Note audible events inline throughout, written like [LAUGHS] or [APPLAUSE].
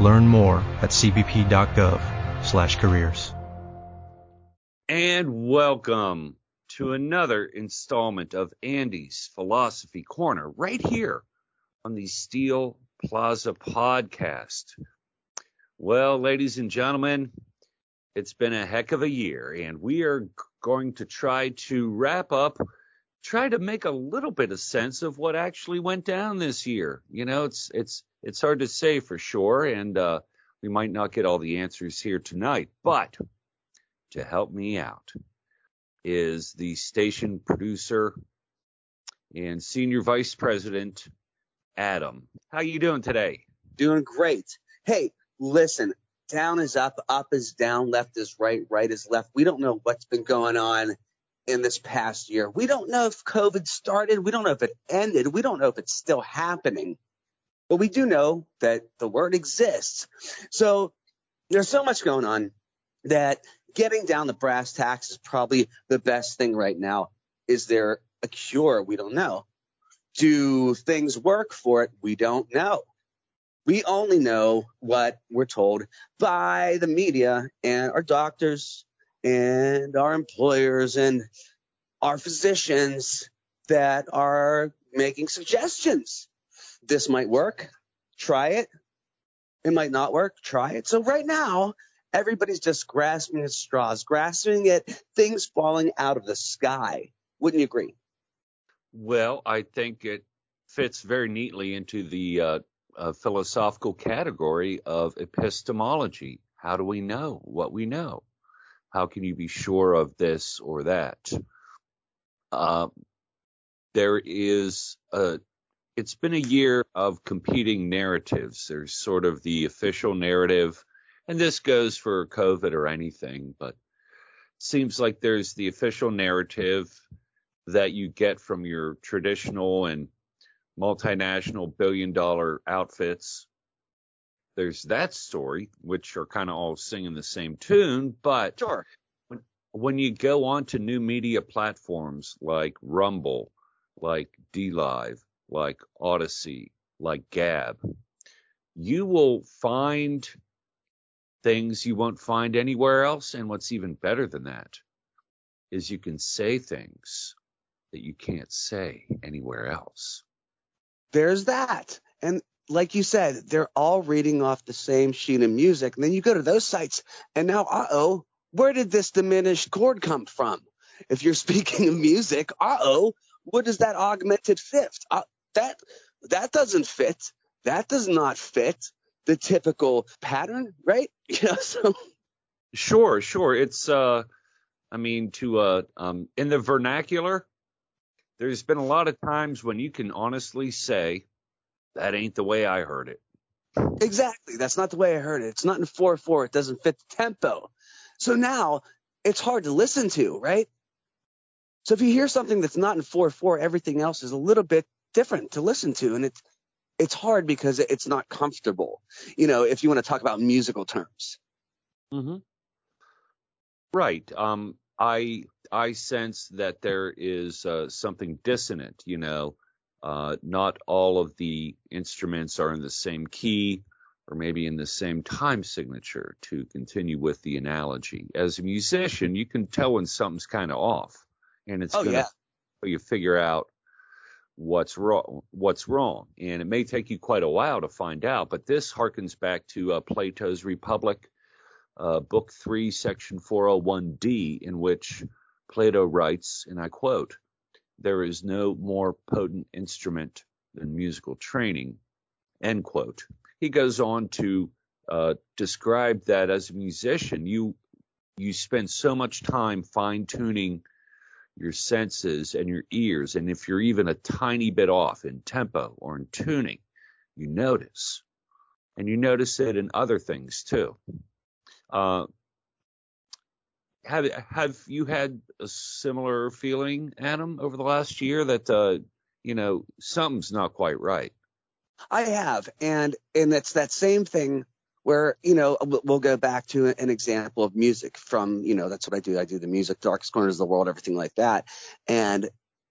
Learn more at cbp.gov/careers. And welcome to another installment of Andy's Philosophy Corner right here on the Steel Plaza podcast. Well, ladies and gentlemen, it's been a heck of a year, and we are going to try to wrap up, try to make a little bit of sense of what actually went down this year. You know, it's it's it's hard to say for sure, and uh, we might not get all the answers here tonight. But to help me out is the station producer and senior vice president Adam. How are you doing today? Doing great. Hey, listen, down is up, up is down, left is right, right is left. We don't know what's been going on in this past year. We don't know if COVID started. We don't know if it ended. We don't know if it's still happening. But we do know that the word exists. So there's so much going on that getting down the brass tacks is probably the best thing right now. Is there a cure? We don't know. Do things work for it? We don't know. We only know what we're told by the media and our doctors and our employers and our physicians that are making suggestions. This might work. Try it. It might not work. Try it. So right now, everybody's just grasping at straws, grasping at things falling out of the sky. Wouldn't you agree? Well, I think it fits very neatly into the uh, a philosophical category of epistemology. How do we know what we know? How can you be sure of this or that? Uh, there is a, it's been a year of competing narratives. There's sort of the official narrative, and this goes for COVID or anything, but seems like there's the official narrative that you get from your traditional and multinational billion dollar outfits. There's that story, which are kind of all singing the same tune, but sure. when, when you go on to new media platforms like Rumble, like DLive, like Odysee, like Gab, you will find things you won't find anywhere else. And what's even better than that is you can say things that you can't say anywhere else there's that. And like you said, they're all reading off the same sheet of music. And then you go to those sites and now, uh oh, where did this diminished chord come from? If you're [LAUGHS] speaking of music, uh oh, what is that augmented fifth? Uh, that, that doesn't fit. That does not fit the typical pattern, right? [LAUGHS] You know, so. Sure, sure. It's, uh, I mean, to, uh, um, in the vernacular, there's been a lot of times when you can honestly say, that ain't the way I heard it. Exactly. That's not the way I heard it. It's not in 4 4. It doesn't fit the tempo. So now it's hard to listen to, right? So if you hear something that's not in 4 4, everything else is a little bit different to listen to. And it's, it's hard because it's not comfortable, you know, if you want to talk about musical terms. Mm-hmm. Right. Um, I I sense that there is uh, something dissonant. You know, uh, not all of the instruments are in the same key or maybe in the same time signature. To continue with the analogy, as a musician, you can tell when something's kind of off, and it's Oh gonna yeah. you figure out what's wrong what's wrong. And it may take you quite a while to find out but this harkens back to uh, plato's republic uh, book 3 section 401d in which plato writes and i quote there is no more potent instrument than musical training end quote. He goes on to uh, describe that as a musician you you spend so much time fine tuning your senses and your ears. And if you're even a tiny bit off in tempo or in tuning, you notice. And you notice it in other things too. Uh, have have you had a similar feeling, Adam, over the last year that uh, you know something's not quite right? I have, and and it's that same thing where you know we'll go back to an example of music from you know that's what I do. I do the music, darkest corners of the world, everything like that, and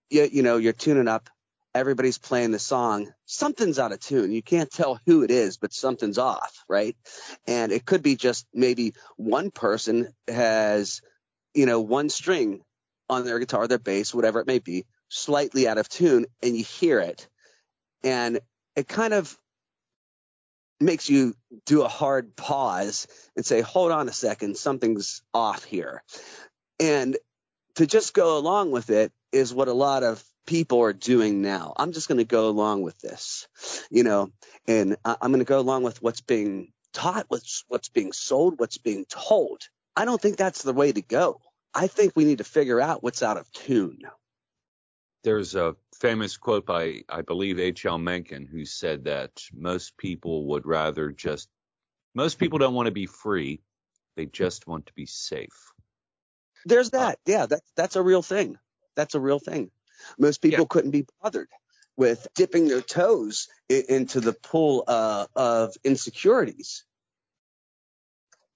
you you know you're tuning up. Everybody's playing the song. Something's out of tune. You can't tell who it is, but something's off, right? And it could be just maybe one person has, you know, one string on their guitar, their bass, whatever it may be, slightly out of tune, and you hear it, and it kind of makes you do a hard pause and say, hold on a second, something's off here. And to just go along with it is what a lot of people are doing now. I'm just going to go along with this, you know, and I'm going to go along with what's being taught, what's, what's being sold, what's being told. I don't think that's the way to go. I think we need to figure out what's out of tune. There's a famous quote by, I believe, H.L. Mencken, who said that most people would rather just, most people don't want to be free. They just want to be safe. There's that. Yeah, that's that's a real thing. That's a real thing. Most people Yeah. couldn't be bothered with dipping their toes i- into the pool uh, of insecurities.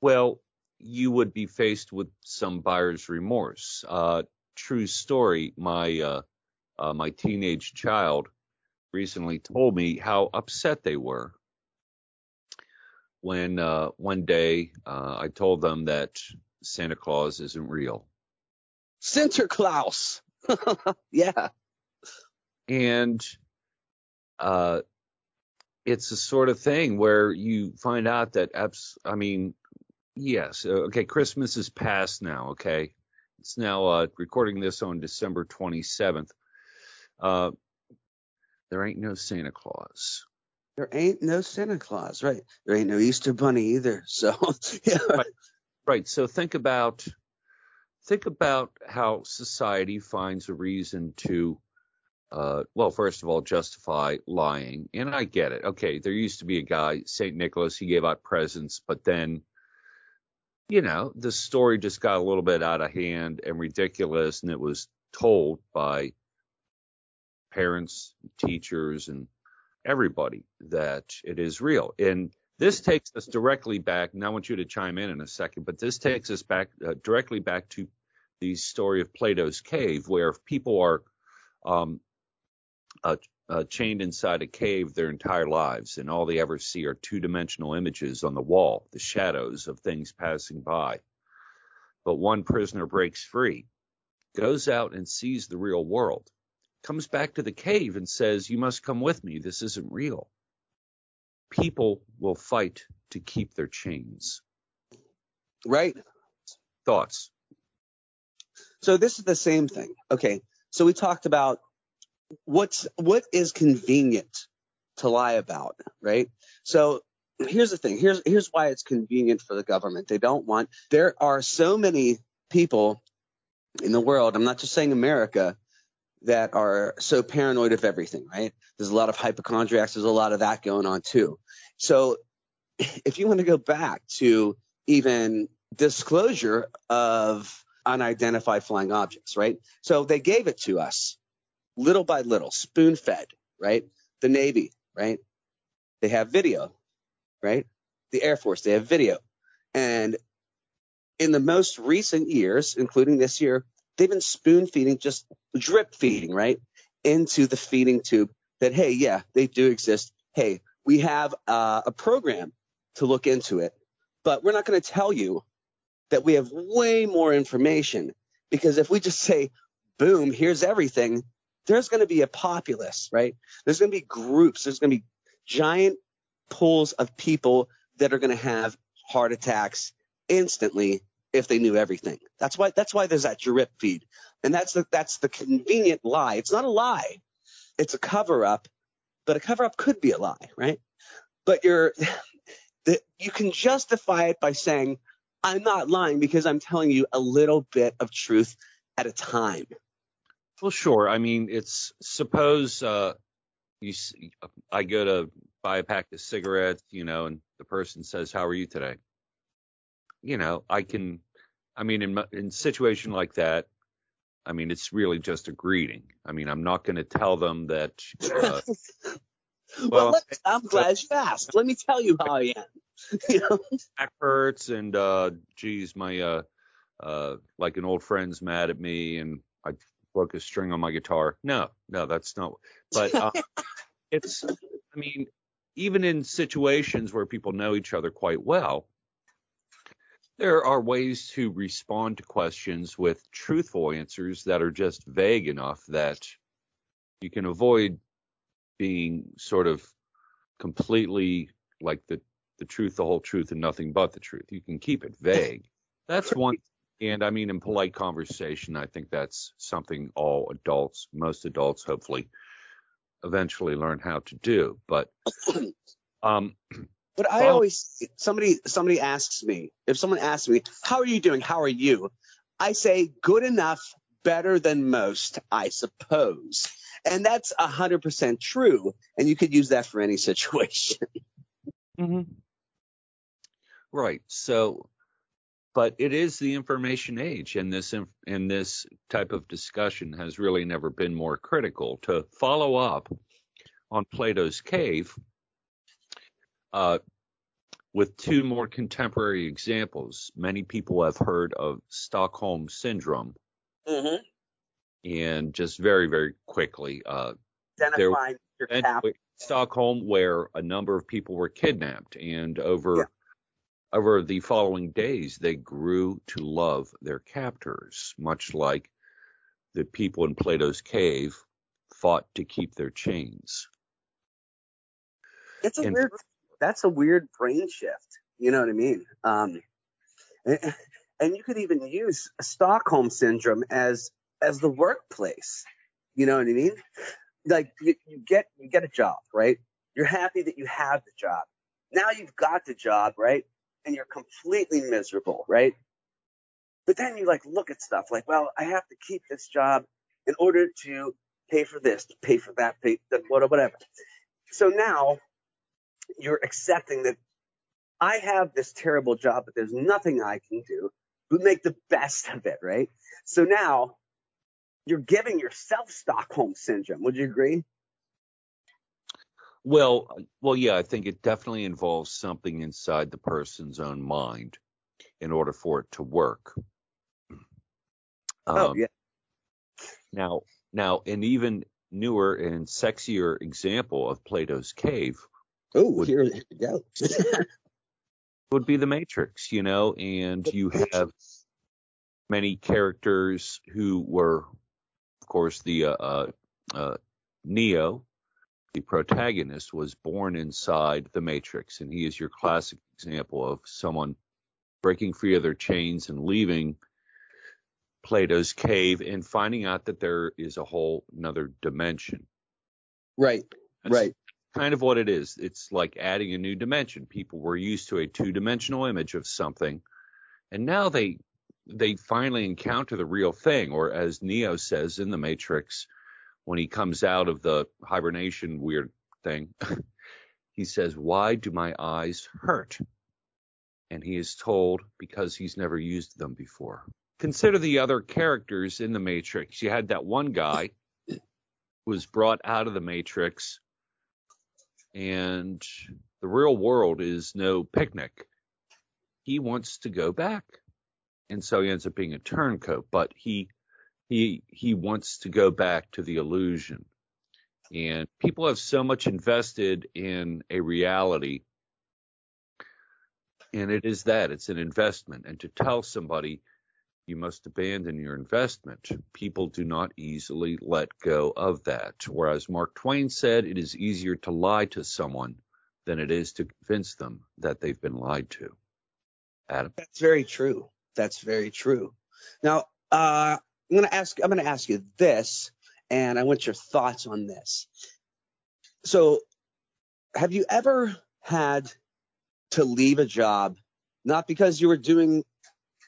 Well, you would be faced with some buyer's remorse. Uh, true story. My uh, my teenage child recently told me how upset they were when uh, one day uh, I told them that Santa Claus isn't real. Sinterklaas. [LAUGHS] yeah. and uh, it's the sort of thing where you find out that abs- I mean, yes, okay, Christmas is past now. Okay, it's now uh, recording this on December 27th. Uh, there ain't no Santa Claus. There ain't no Santa Claus, right? There ain't no Easter Bunny either. [LAUGHS] So, yeah. Right. So think about think about how society finds a reason to uh, well, first of all, justify lying. And I get it. Okay, there used to be a guy, St. Nicholas, he gave out presents, but then, you know, the story just got a little bit out of hand and ridiculous, and it was told by parents, teachers, and everybody that it is real. And this takes us directly back, and I want you to chime in in a second, but this takes us back uh, directly back to the story of Plato's cave, where people are um, uh, uh, chained inside a cave their entire lives, and all they ever see are two dimensional images on the wall, the shadows of things passing by. But one prisoner breaks free, goes out and sees the real world, comes back to the cave and says, You must come with me. This isn't real. People will fight to keep their chains. right. Thoughts? So this is the same thing. Okay. So we talked about what's what is convenient to lie about, right? So here's the thing. Here's here's why it's convenient for the government. They don't want there are so many people in the world, I'm not just saying America, that are so paranoid of everything, right? There's a lot of hypochondriacs, there's a lot of that going on too. So if you want to go back to even disclosure of unidentified flying objects, right? So they gave it to us little by little, spoon fed, right? The Navy, right? They have video, right? The Air Force, they have video. And in the most recent years, including this year, they've been spoon feeding, just drip feeding, right, into the feeding tube that, hey, yeah, they do exist. Hey, we have uh, a program to look into it, but we're not going to tell you that we have way more information because if we just say, boom, here's everything, there's going to be a populace, right? There's going to be groups, there's going to be giant pools of people that are going to have heart attacks instantly if they knew everything. That's why that's why there's that drip feed. And that's the that's the convenient lie. It's not a lie. It's a cover up, but a cover up could be a lie, right? But you're [LAUGHS] the, you can justify it by saying I'm not lying because I'm telling you a little bit of truth at a time. Well, sure. I mean, it's suppose uh, you I go to buy a pack of cigarettes, you know, and the person says, "How are you today?" You know, I can. I mean, in in situation like that, I mean, it's really just a greeting. I mean, I'm not going to tell them that. Uh, [LAUGHS] well, well I'm glad you asked. Let me tell you how I am. [LAUGHS] you know? Back hurts, and uh, geez, my uh, uh, like an old friend's mad at me, and I broke a string on my guitar. No, no, that's not. But uh, [LAUGHS] it's. I mean, even in situations where people know each other quite well, there are ways to respond to questions with truthful answers that are just vague enough that you can avoid being sort of completely like the the truth, the whole truth, and nothing but the truth. You can keep it vague. That's one. And I mean, in polite conversation, I think that's something all adults, most adults, hopefully, eventually learn how to do. But, [CLEARS THROAT] um, but I always somebody somebody asks me if someone asks me, "How are you doing? How are you?" I say, "Good enough, better than most, I suppose." And that's a hundred percent true. And you could use that for any [LAUGHS] situation. Mm-hmm. Right. So, but it is the information age, and this and this type of discussion has really never been more critical. To follow up on Plato's cave, uh, with two more contemporary examples, many people have heard of Stockholm syndrome. Mm-hmm. And just very, very quickly, uh, identifying your cap. Stockholm, where a number of people were kidnapped, and over yeah. over the following days, they grew to love their captors, much like the people in Plato's cave fought to keep their chains. It's a and, weird. That's a weird brain shift. You know what I mean? Um, [LAUGHS] and you could even use Stockholm syndrome as as the workplace. You know what I mean? like you, you get you get a job, right? You're happy that you have the job. Now you've got the job, right? And you're completely miserable, right? But then you like look at stuff like, well, I have to keep this job in order to pay for this, to pay for that, pay that, whatever. So now you're accepting that I have this terrible job, but there's nothing I can do but make the best of it, right? So now you're giving yourself Stockholm syndrome. Would you agree? Well, well, yeah, I think it definitely involves something inside the person's own mind in order for it to work. Oh um, yeah. Now, now, an even newer and sexier example of Plato's cave. Oh, here we go. [LAUGHS] would be the Matrix, you know, and you have many characters who were of course, the uh, uh, uh, Neo, the protagonist, was born inside the Matrix, and he is your classic example of someone breaking free of their chains and leaving Plato's cave and finding out that there is a whole another dimension. Right. That's right. Kind of what it is. It's like adding a new dimension. People were used to a two-dimensional image of something, and now they they finally encounter the real thing, or as Neo says in the Matrix, when he comes out of the hibernation weird thing, [LAUGHS] he says, Why do my eyes hurt? And he is told because he's never used them before. Consider the other characters in the Matrix. You had that one guy who was brought out of the Matrix, and the real world is no picnic. He wants to go back and so he ends up being a turncoat. But he he he wants to go back to the illusion, and people have so much invested in a reality, and it is that it's an investment, and to tell somebody you must abandon your investment. People do not easily let go of that. Whereas Mark Twain said it is easier to lie to someone than it is to convince them that they've been lied to. Adam. That's very true. That's very true. Now, uh, I'm going to ask. I'm going to ask you this, and I want your thoughts on this. So, have you ever had to leave a job not because you were doing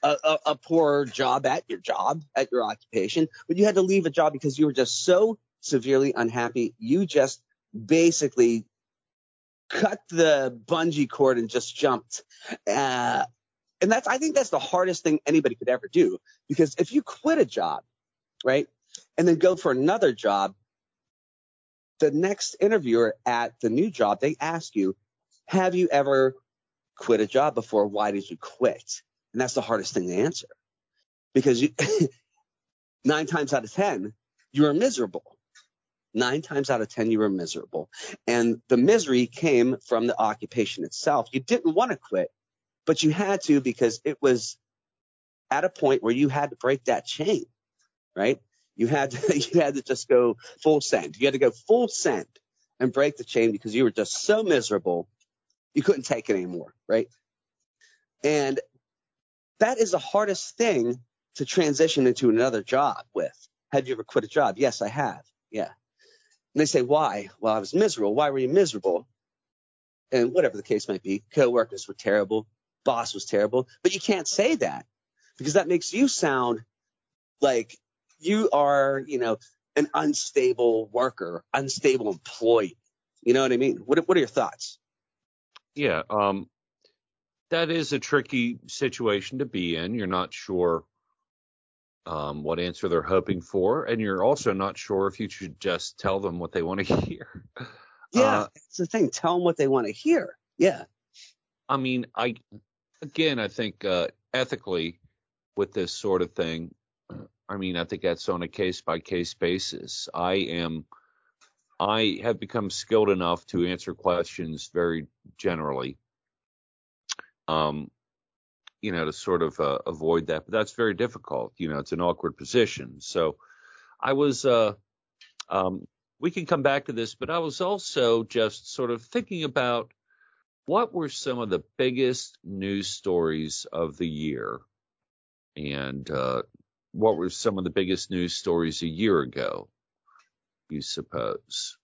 a, a, a poor job at your job, at your occupation, but you had to leave a job because you were just so severely unhappy. You just basically cut the bungee cord and just jumped. Uh, and that's, I think that's the hardest thing anybody could ever do because if you quit a job, right, and then go for another job, the next interviewer at the new job, they ask you, have you ever quit a job before? Why did you quit? And that's the hardest thing to answer because you, [LAUGHS] nine times out of 10, you are miserable. Nine times out of 10, you were miserable. And the misery came from the occupation itself. You didn't want to quit, but you had to because it was at a point where you had to break that chain, right? You had to, [LAUGHS] you had to just go full send. You had to go full send and break the chain because you were just so miserable. You couldn't take it anymore, right? And that is the hardest thing to transition into another job with. Have you ever quit a job? Yes, I have. Yeah. And they say, why? Well, I was miserable. Why were you miserable? And whatever the case might be, coworkers were terrible, boss was terrible, but you can't say that because that makes you sound like you are, you know, an unstable worker, unstable employee. You know what I mean? What, what are your thoughts? Yeah. Um, that is a tricky situation to be in. You're not sure um, what answer they're hoping for, and you're also not sure if you should just tell them what they want to [LAUGHS] hear. Yeah, uh, that's the thing. Tell them what they want to hear. Yeah. I mean, I again, I think uh, ethically with this sort of thing, I mean, I think that's on a case by case basis. I am. I have become skilled enough to answer questions very generally um, you know, to sort of uh, avoid that. But that's very difficult. You know, it's an awkward position. So I was, uh, um, we can come back to this, but I was also just sort of thinking about what were some of the biggest news stories of the year and uh, what were some of the biggest news stories a year ago, you suppose?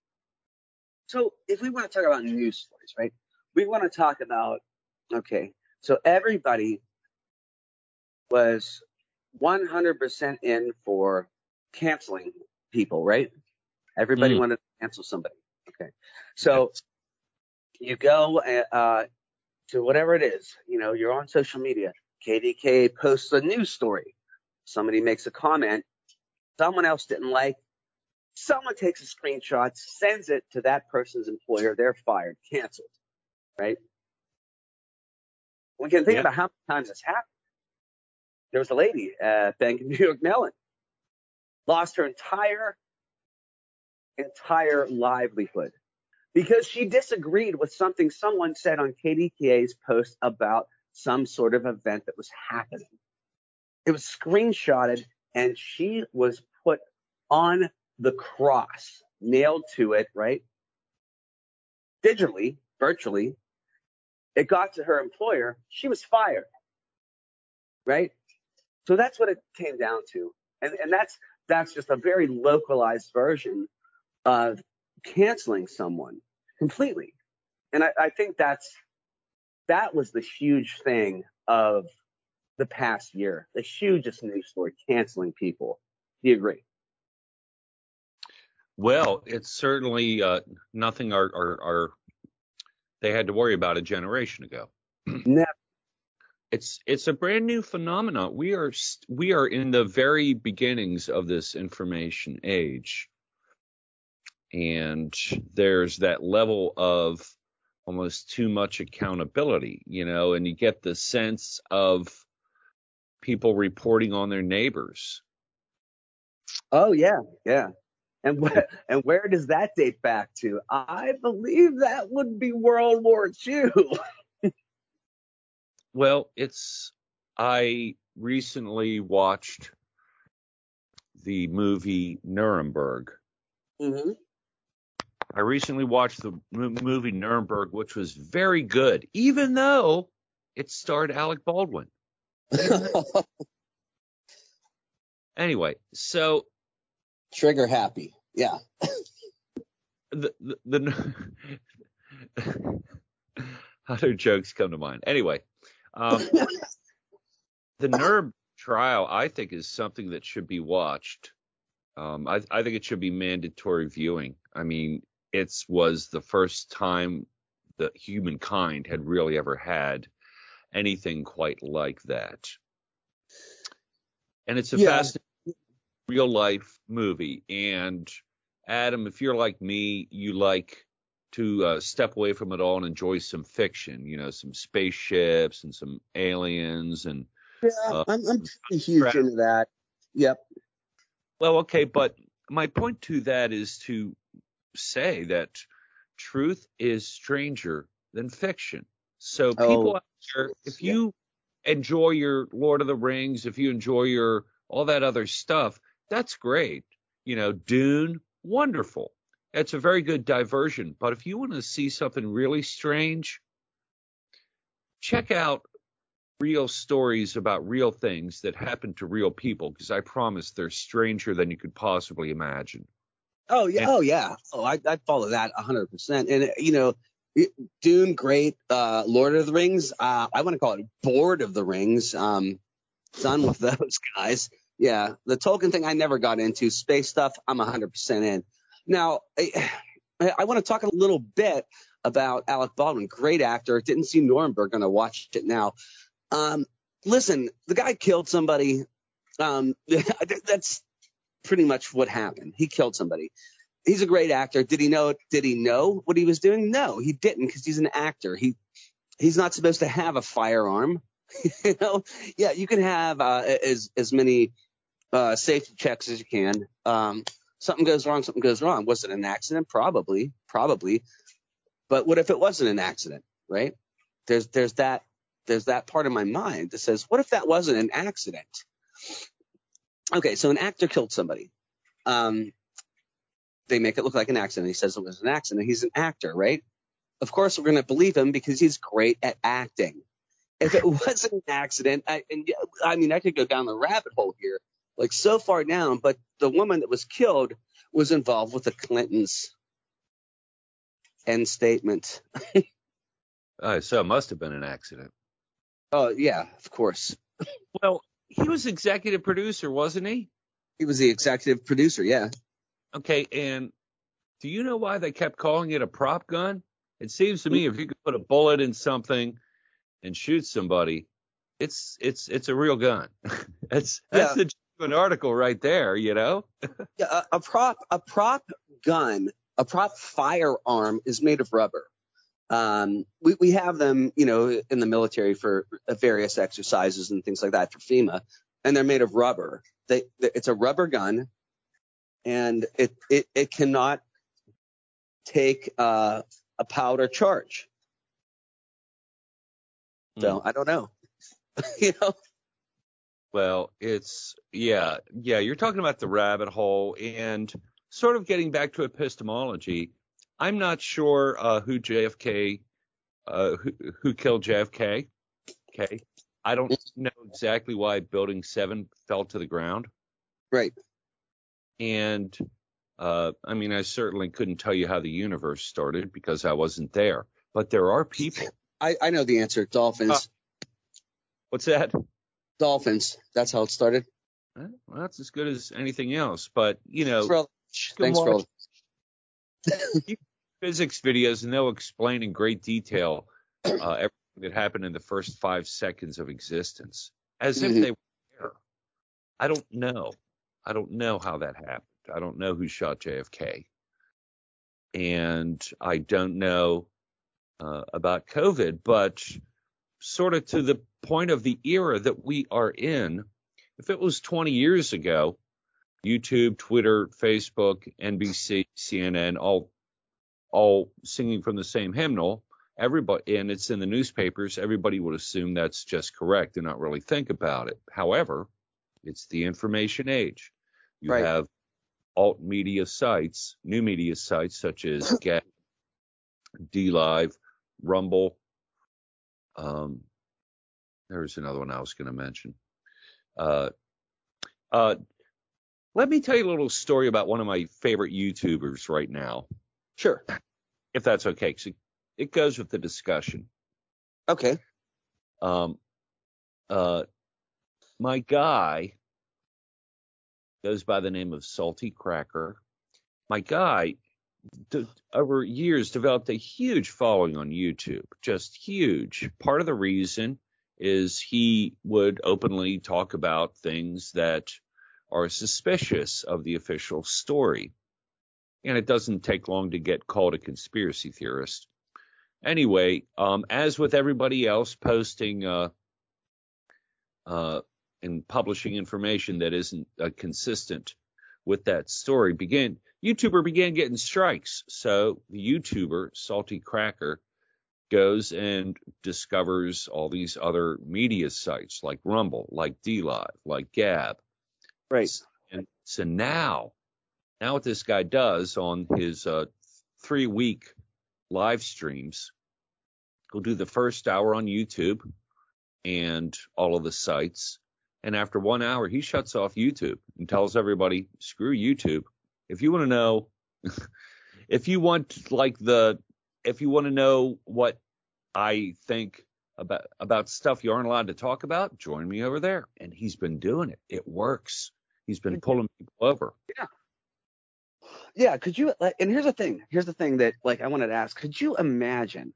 So if we want to talk about news stories, right, we want to talk about Okay. So everybody was 100% in for canceling people, right? Everybody mm. wanted to cancel somebody. Okay. So you go uh, to whatever it is, you know, you're on social media. KDK posts a news story. Somebody makes a comment. Someone else didn't like. Someone takes a screenshot, sends it to that person's employer. They're fired, canceled, right? We can think yeah. about how many times this happened. There was a lady at Bank of New York Mellon, lost her entire, entire livelihood because she disagreed with something someone said on KDKA's post about some sort of event that was happening. It was screenshotted and she was put on the cross, nailed to it, right? Digitally, virtually, it got to her employer, she was fired. Right? So that's what it came down to. And, and that's, that's just a very localized version of canceling someone completely. And I, I think that's, that was the huge thing of the past year, the hugest news story, canceling people. Do you agree? Well, it's certainly uh, nothing our, our, our they had to worry about a generation ago. [CLEARS THROAT] Never. It's it's a brand new phenomenon. We are we are in the very beginnings of this information age, and there's that level of almost too much accountability, you know, and you get the sense of people reporting on their neighbors. Oh yeah, yeah. And where and where does that date back to? I believe that would be World War II. well, it's I recently watched the movie Nuremberg. Mm-hmm. I recently watched the movie Nuremberg, which was very good, even though it starred Alec Baldwin. [LAUGHS] anyway, so trigger happy, yeah. the the, the [LAUGHS] how do jokes come to mind? Anyway, um, [LAUGHS] the Nuremberg trial, I think, is something that should be watched. Um, I, I think it should be mandatory viewing. I mean, it was the first time that humankind had really ever had anything quite like that. And it's a yeah. fascinating real life movie. And Adam, if you're like me, you like to uh, step away from it all and enjoy some fiction, you know, some spaceships and some aliens and. Yeah, uh, I'm, I'm pretty huge into that. Yep. Well, okay, but my point to that is to say that truth is stranger than fiction. So people oh, out there, if yeah. you enjoy your Lord of the Rings, if you enjoy your all that other stuff, that's great. You know, Dune, wonderful. It's a very good diversion. But if you want to see something really strange, check out real stories about real things that happen to real people because I promise they're stranger than you could possibly imagine. Oh yeah, and, oh yeah. Oh, I I follow that 100. percent And you know, Dune, great. Uh, Lord of the Rings, uh, I want to call it Board of the Rings. Um, done with [LAUGHS] those guys. Yeah, the Tolkien thing I never got into. Space stuff, I'm 100% in. Now, I, I want to talk a little bit about Alec Baldwin. Great actor. Didn't see Nuremberg. Going to watch it now. Um, listen, the guy killed somebody. Um, [LAUGHS] that's pretty much what happened. He killed somebody he's a great actor. Did he know? Did he know what he was doing? No, he didn't because he's an actor. He he's not supposed to have a firearm. [LAUGHS] you know, yeah, you can have uh, as as many uh, safety checks as you can. Um, something goes wrong, something goes wrong. Was it an accident? Probably, probably. But what if it wasn't an accident? Right? There's there's that there's that part of my mind that says, what if that wasn't an accident? Okay, so an actor killed somebody. Um, they make it look like an accident. He says it was an accident. He's an actor, right? Of course, we're going to believe him because he's great at acting. If it [LAUGHS] wasn't an accident, I, and I mean, I could go down the rabbit hole here, like so far down. But the woman that was killed was involved with the Clintons. End statement. uh, [LAUGHS] so it must have been an accident. Oh yeah, of course. [LAUGHS] well, he was executive producer, wasn't he? He was the executive producer, yeah. Okay, and do you know why they kept calling it a prop gun? It seems to me if you could put a bullet in something and shoot somebody, it's it's it's a real gun. [LAUGHS] that's that's yeah. the genuine article right there, you know. [LAUGHS] yeah, a, a prop a prop gun, a prop firearm is made of rubber. Um, we, we have them, you know, in the military for various exercises and things like that for FEMA, and they're made of rubber. They, it's a rubber gun and it it, it cannot take uh, a powder charge. So mm. I don't know. [LAUGHS] you know. Well, it's yeah, yeah. You're talking about the rabbit hole and sort of getting back to epistemology. I'm not sure uh, who JFK, uh, who, who killed JFK. Okay, I don't know exactly why Building Seven fell to the ground. Right. And uh, I mean, I certainly couldn't tell you how the universe started because I wasn't there. But there are people. I, I know the answer. Dolphins. Uh, what's that? Dolphins. That's how it started. Well, that's as good as anything else. But you know, thanks for [LAUGHS] physics videos, and they'll explain in great detail uh, [CLEARS THROAT] everything that happened in the first five seconds of existence, as mm-hmm. if they were there. I don't know. I don't know how that happened. I don't know who shot JFK. And I don't know uh, about COVID, but sort of to the point of the era that we are in. If it was 20 years ago, YouTube, Twitter, Facebook, NBC, CNN, all all singing from the same hymnal, everybody and it's in the newspapers, everybody would assume that's just correct and not really think about it. However, it's the information age. You Right. have alt media sites, new media sites such as [CLEARS THROAT] Get, DLive, Rumble. Um, there's another one I was going to mention. Uh, uh, let me tell you a little story about one of my favorite YouTubers right now, Sure. if that's okay. 'cause it, goes with the discussion. Okay. Um, uh, my guy goes by the name of Salty Cracker. My guy, d- over years, developed a huge following on YouTube, just huge. Part of the reason is he would openly talk about things that are suspicious of the official story. And it doesn't take long to get called a conspiracy theorist. Anyway, um, as with everybody else posting uh, uh, and publishing information that isn't uh, consistent with that story, began YouTuber began getting strikes. So the YouTuber Salty Cracker goes and discovers all these other media sites like Rumble, like DLive, like Gab, Right. and so now, now what this guy does on his uh, three week live streams, he'll do the first hour on YouTube and all of the sites. And after one hour, he shuts off YouTube and tells everybody, screw YouTube. If you want to know, [LAUGHS] if you want like the, if you want to know what I think about, about stuff you aren't allowed to talk about, join me over there. And he's been doing it. It works. He's been pulling people over. Yeah. Yeah. Could you? And here's the thing. Here's the thing that like I wanted to ask. Could you imagine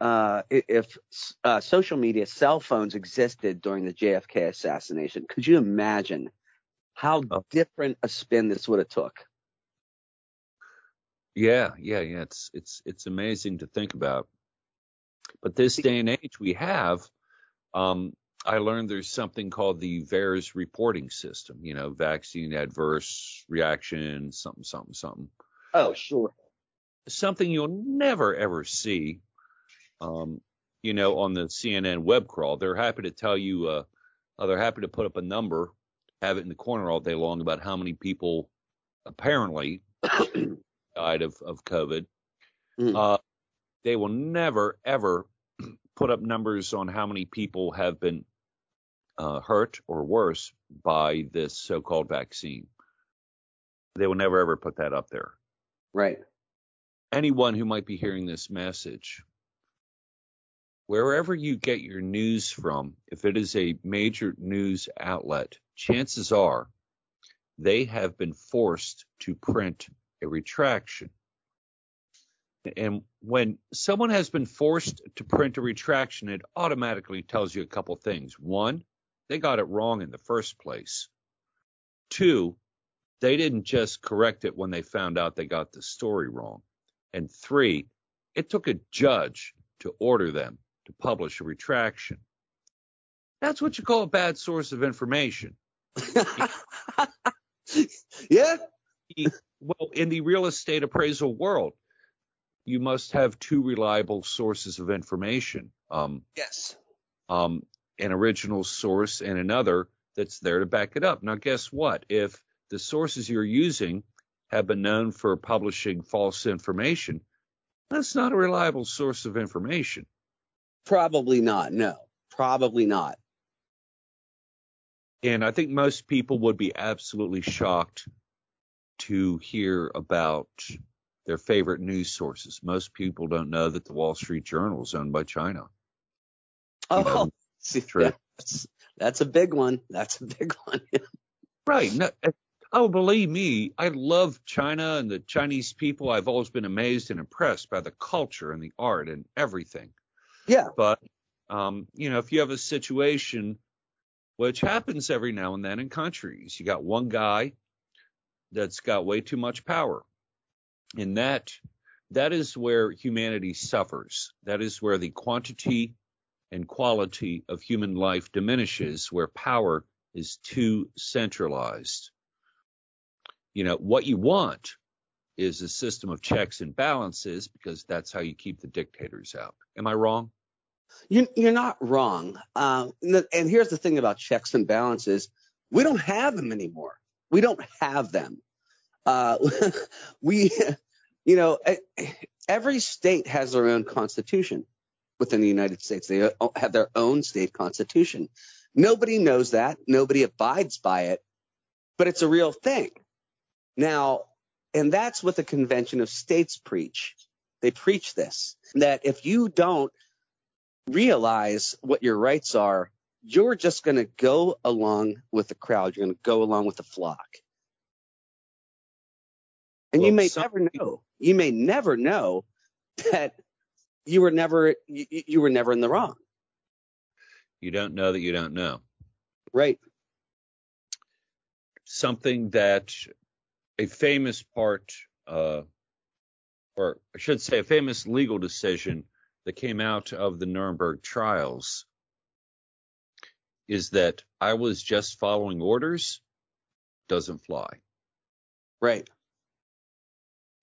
uh, if uh, social media, cell phones existed during the JFK assassination? Could you imagine how Oh. different a spin this would have took? Yeah, yeah, yeah. It's it's it's amazing to think about. But this day and age we have, um, I learned there's something called the VAERS reporting system. You know, vaccine adverse reaction, something, something, something. Oh, sure. Something you'll never ever see. Um, you know, on the CNN web crawl, they're happy to tell you. Uh, uh, they're happy to put up a number, have it in the corner all day long about how many people apparently died of, of COVID. Mhm. Uh, they will never, ever [CLEARS THROAT] put up numbers on how many people have been uh, hurt or worse by this so called vaccine. They will never, ever put that up there. Right. Anyone who might be hearing this message, wherever you get your news from, if it is a major news outlet, chances are they have been forced to print a retraction. And when someone has been forced to print a retraction, it automatically tells you a couple things. One, they got it wrong in the first place. Two, they didn't just correct it when they found out they got the story wrong. And three, it took a judge to order them to publish a retraction. That's what you call a bad source of information. [LAUGHS] yeah. Well, in the real estate appraisal world, you must have two reliable sources of information. Um, Yes. um, an original source and another that's there to back it up. Now, guess what? If the sources you're using have been known for publishing false information, that's not a reliable source of information. Probably not. No. Probably not. And I think most people would be absolutely shocked to hear about their favorite news sources. Most people don't know that the Wall Street Journal is owned by China. Oh, You know, [LAUGHS] see, that's that's a big one. That's a big one. [LAUGHS] Right. No, oh, believe me, I love China and the Chinese people. I've always been amazed and impressed by the culture and the art and everything. yeah. But, um, you know, if you have a situation, which happens every now and then in countries, you got one guy that's got way too much power. And that, that is where humanity suffers. That is where the quantity and quality of human life diminishes where power is too centralized. You know, what you want is a system of checks and balances because that's how you keep the dictators out. Am I wrong? You, you're not wrong. Um, and here's the thing about checks and balances we don't have them anymore. We don't have them. Uh, [LAUGHS] we, you know, every state has their own constitution within the United States. They have their own state constitution. Nobody knows that. Nobody abides by it, but it's a real thing. Now, and that's what the Convention of States preach. They preach this that if you don't realize what your rights are, you're just going to go along with the crowd. You're going to go along with the flock. And well, you may never know. You may never know that you were never you, you were never in the wrong. You don't know that you don't know. Right. Something that a famous part, uh, or I should say, a famous legal decision that came out of the Nuremberg trials is that I was just following orders doesn't fly. Right.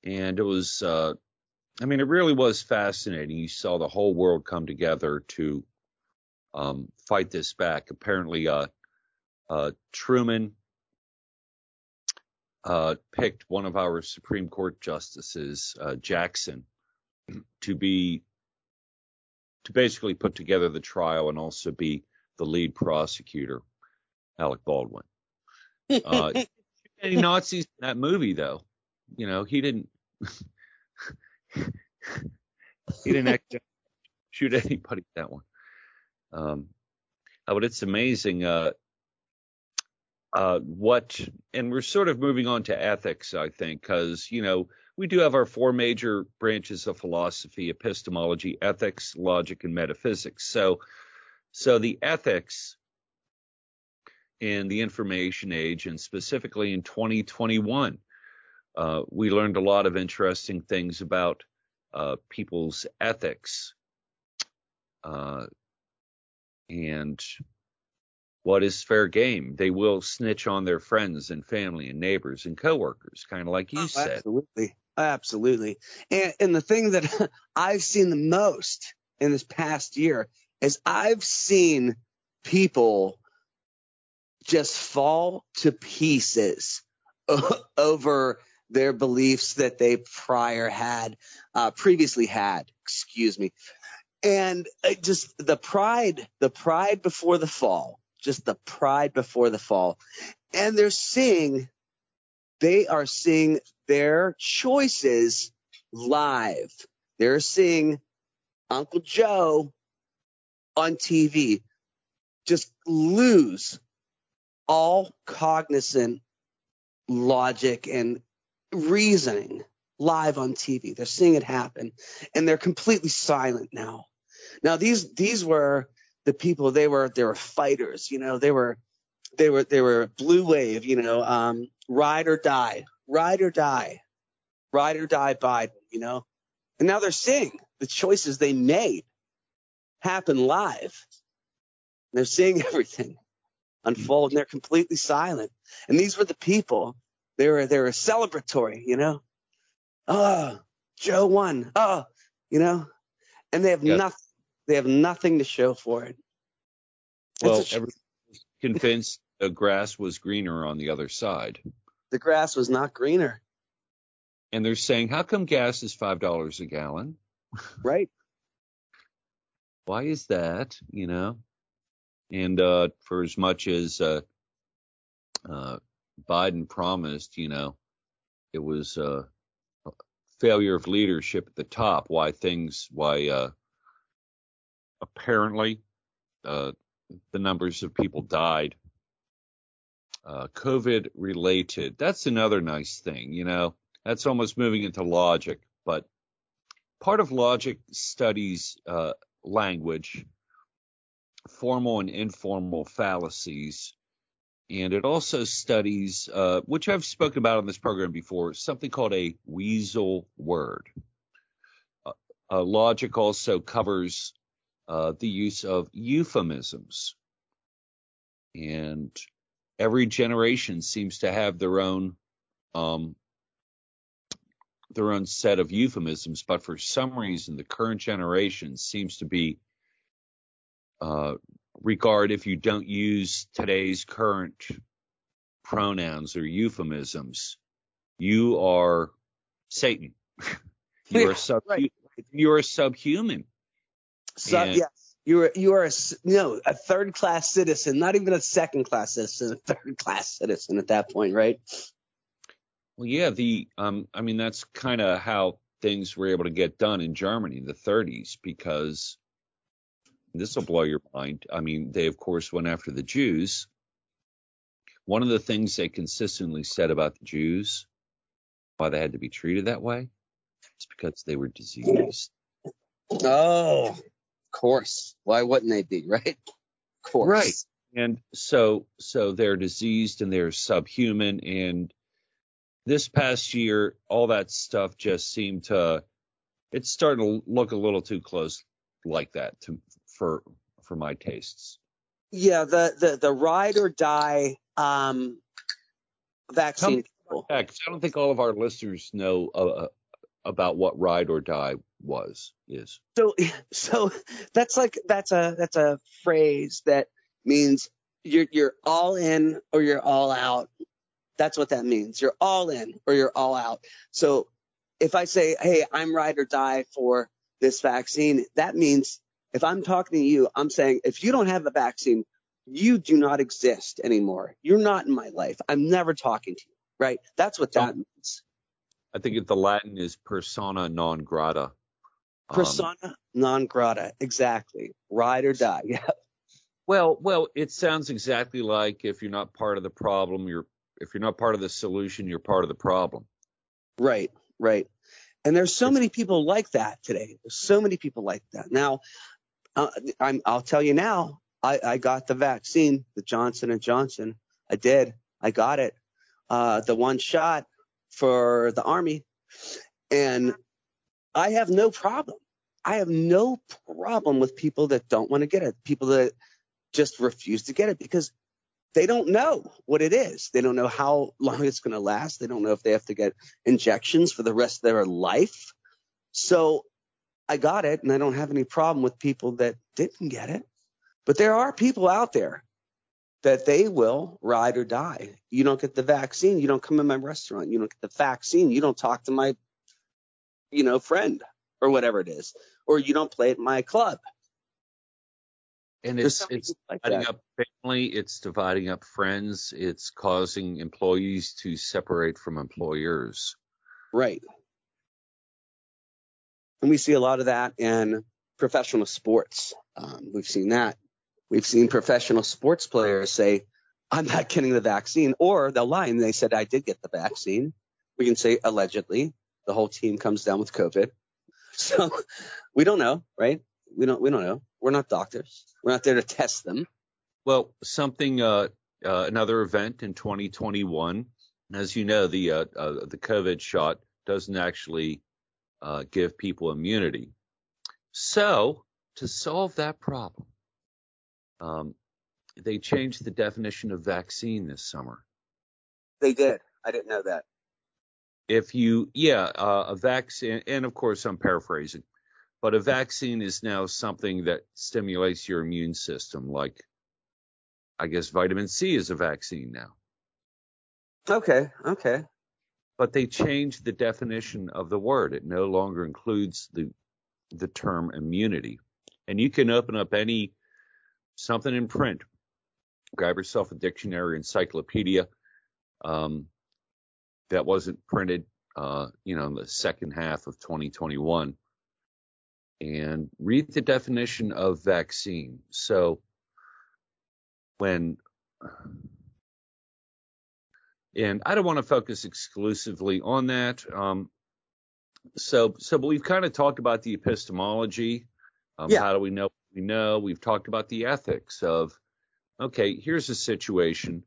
And it was, uh, I mean, it really was fascinating. You saw the whole world come together to um, fight this back. Apparently, uh, uh, Truman uh, picked one of our Supreme Court justices, uh, Jackson, to be to basically put together the trial and also be the lead prosecutor, Alec Baldwin. Uh, [LAUGHS] any Nazis in that movie, though, you know, he didn't. [LAUGHS] he didn't shoot anybody that one. Um, but it's amazing uh, uh, what, and we're sort of moving on to ethics, I think, because you know we do have our four major branches of philosophy: epistemology, ethics, logic, and metaphysics. So, so the ethics in the information age, and specifically in 2021, uh, we learned a lot of interesting things about uh, people's ethics uh, and what is fair game. They will snitch on their friends and family and neighbors and coworkers, kind of like you oh, said. Absolutely, absolutely. And, and the thing that [LAUGHS] I've seen the most in this past year is I've seen people just fall to pieces [LAUGHS] over their beliefs that they prior had, uh, previously had, excuse me. And just the pride, the pride before the fall, just the pride before the fall. And they're seeing, they are seeing their choices live. They're seeing Uncle Joe on TV just lose all cognizant logic and reasoning live on TV. They're seeing it happen and they're completely silent now. Now these these were the people they were they were fighters, you know, they were they were they were blue wave, you know, um, ride or die, ride or die, ride or die Biden, you know. And now they're seeing the choices they made happen live. They're seeing [LAUGHS] everything unfold and they're completely silent. And these were the people they were they were celebratory, you know. Oh, Joe won. Oh, you know, and they have yep. nothing. They have nothing to show for it. Well, everyone's convinced [LAUGHS] the grass was greener on the other side. The grass was not greener. And they're saying, how come gas is five dollars a gallon? Right. Why is that? You know. And uh, for as much as uh, uh, Biden promised, you know, it was uh, a failure of leadership at the top. Why things, why uh, apparently uh, the numbers of people died. COVID related. That's another nice thing, you know. That's almost moving into logic, but part of logic studies language, formal and informal fallacies and it also studies, uh, which I've spoken about on this program before, something called a weasel word. Uh, uh, logic also covers uh, the use of euphemisms. And every generation seems to have their own um, their own set of euphemisms, but for some reason, the current generation seems to be uh, regard if you don't use today's current pronouns or euphemisms, you are Satan. you are sub- right. you are subhuman. So, and, yes, you are you are a, no a third class citizen, not even a second class citizen, a third class citizen at that point, right? Well, yeah, the um, I mean that's kind of how things were able to get done in Germany in the 30s because this will blow your mind. I mean, they of course went after the Jews. One of the things they consistently said about the Jews, why they had to be treated that way, is because they were diseased. Oh, of course. Why wouldn't they be, right? Of course. Right. And so so they're diseased and they're subhuman and this past year all that stuff just seemed to it's starting to look a little too close like that to for for my tastes. Yeah, the the the ride or die um, vaccine. I don't think all of our listeners know uh, uh, about what ride or die was is. So [LAUGHS] so that's like that's a that's a phrase that means you're you're all in or you're all out. That's what that means. You're all in or you're all out. So if I say, "Hey, I'm ride or die for this vaccine," that means if I'm talking to you, I'm saying if you don't have a vaccine, you do not exist anymore. You're not in my life. I'm never talking to you, right? That's what that means. I think if the Latin is persona non grata. Um, persona um, non grata, exactly. Ride or die. [LAUGHS] Yeah. Well, well, it sounds exactly like if you're not part of the problem, you're if you're not part of the solution, you're part of the problem. Right, right. And there's so many people like that today. There's so many people like that. Now, uh, I'm, I'll tell you now, I, I got the vaccine, the Johnson and Johnson. I did. I got it. Uh, the one shot for the army. And I have no problem. I have no problem with people that don't want to get it, people that just refuse to get it because they don't know what it is. They don't know how long it's going to last. They don't know if they have to get injections for the rest of their life. So I got it and I don't have any problem with people that didn't get it. But there are people out there that they will ride or die. You don't get the vaccine, you don't come in my restaurant. You don't get the vaccine, you don't talk to my, you know, friend or whatever it is, or you don't play at my club. And it's it's like dividing that. up family, it's dividing up friends, it's causing employees to separate from employers. Right. And we see a lot of that in professional sports. Um, we've seen that. We've seen professional sports players say, I'm not getting the vaccine, or they'll lie and they said, I did get the vaccine. We can say allegedly the whole team comes down with COVID. [LAUGHS] So we don't know, right? We don't, we don't know. We're not doctors. We're not there to test them. Well, something, uh, uh, another event in 2021, as you know, the, uh, uh, the COVID shot doesn't actually uh, give people immunity. So, to solve that problem, um, they changed the definition of vaccine this summer. They did. I didn't know that. If you, yeah, uh, a vaccine, and of course I'm paraphrasing, but a vaccine is now something that stimulates your immune system, like I guess vitamin C is a vaccine now. Okay, okay but they changed the definition of the word. It no longer includes the the term immunity. And you can open up any something in print, grab yourself a dictionary, encyclopedia um, that wasn't printed, uh, you know, in the second half of 2021, and read the definition of vaccine. So when and I don't want to focus exclusively on that. Um, so, so, but we've kind of talked about the epistemology. Um, yeah. How do we know we know? We've talked about the ethics of, okay, here's a situation.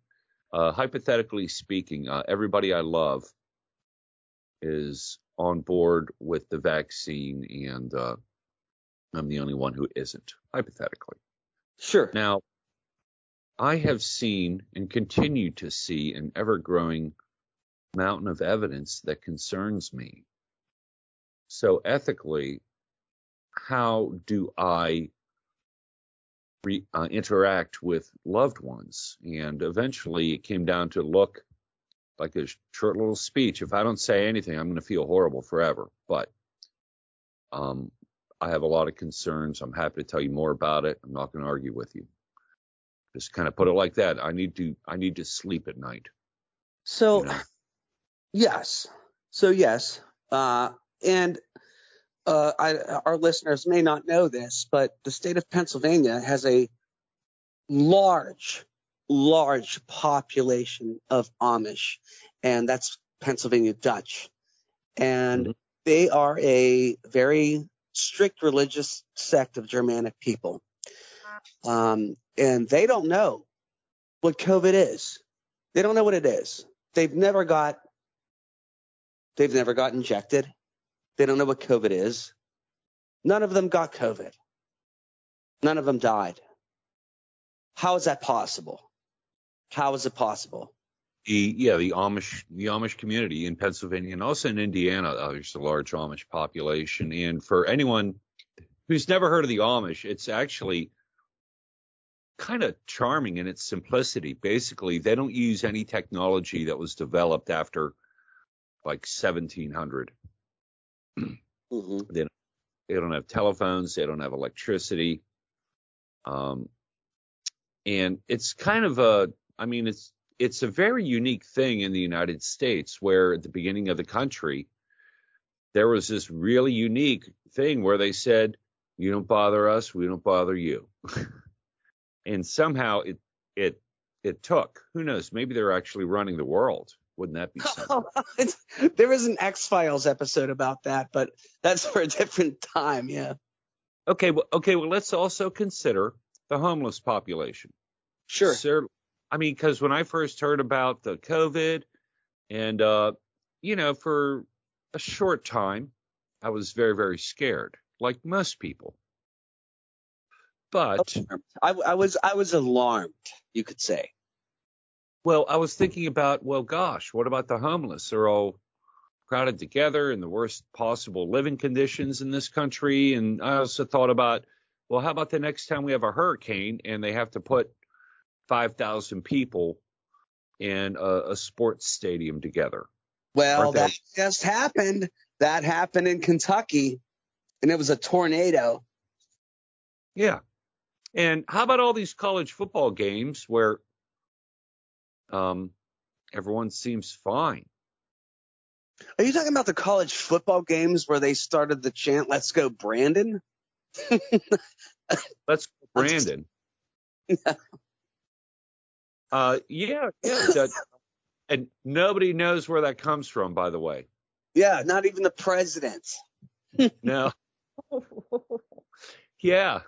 Uh, hypothetically speaking, uh, everybody I love is on board with the vaccine and uh, I'm the only one who isn't, hypothetically. Sure. Now, I have seen and continue to see an ever growing mountain of evidence that concerns me. So, ethically, how do I re, uh, interact with loved ones? And eventually it came down to look like a short little speech. If I don't say anything, I'm going to feel horrible forever. But um, I have a lot of concerns. I'm happy to tell you more about it. I'm not going to argue with you. Just kind of put it like that. I need to I need to sleep at night. So, you know? yes. So yes. Uh, and uh, I, our listeners may not know this, but the state of Pennsylvania has a large, large population of Amish, and that's Pennsylvania Dutch. And mm-hmm. they are a very strict religious sect of Germanic people. Um, and they don't know what COVID is. They don't know what it is. They've never got, they've never got injected. They don't know what COVID is. None of them got COVID. None of them died. How is that possible? How is it possible? The yeah, the Amish the Amish community in Pennsylvania and also in Indiana, uh, there's a large Amish population. And for anyone who's never heard of the Amish, it's actually kind of charming in its simplicity. Basically, they don't use any technology that was developed after like 1700. Mm-hmm. They, don't, they don't have telephones. They don't have electricity. Um, and it's kind of a, I mean, it's, it's a very unique thing in the United States where at the beginning of the country, there was this really unique thing where they said, you don't bother us, we don't bother you. [LAUGHS] and somehow it, it, it took, who knows, maybe they're actually running the world. Wouldn't that be [LAUGHS] something? there was an X Files episode about that, but that's for a different time. Yeah. Okay. Well, okay. Well, let's also consider the homeless population. Sure. I mean, because when I first heard about the COVID, and uh, you know, for a short time, I was very, very scared, like most people. But I, I was, I was alarmed, you could say. Well, I was thinking about, well, gosh, what about the homeless? They're all crowded together in the worst possible living conditions in this country. And I also thought about, well, how about the next time we have a hurricane and they have to put 5,000 people in a, a sports stadium together? Well, that just happened. That happened in Kentucky, and it was a tornado. Yeah. And how about all these college football games where um, everyone seems fine. Are you talking about the college football games where they started the chant "Let's go, Brandon"? [LAUGHS] Let's go, Brandon. [LAUGHS] Yeah. Uh, yeah, yeah. That, and nobody knows where that comes from, by the way. Yeah, not even the president. [LAUGHS] no. yeah,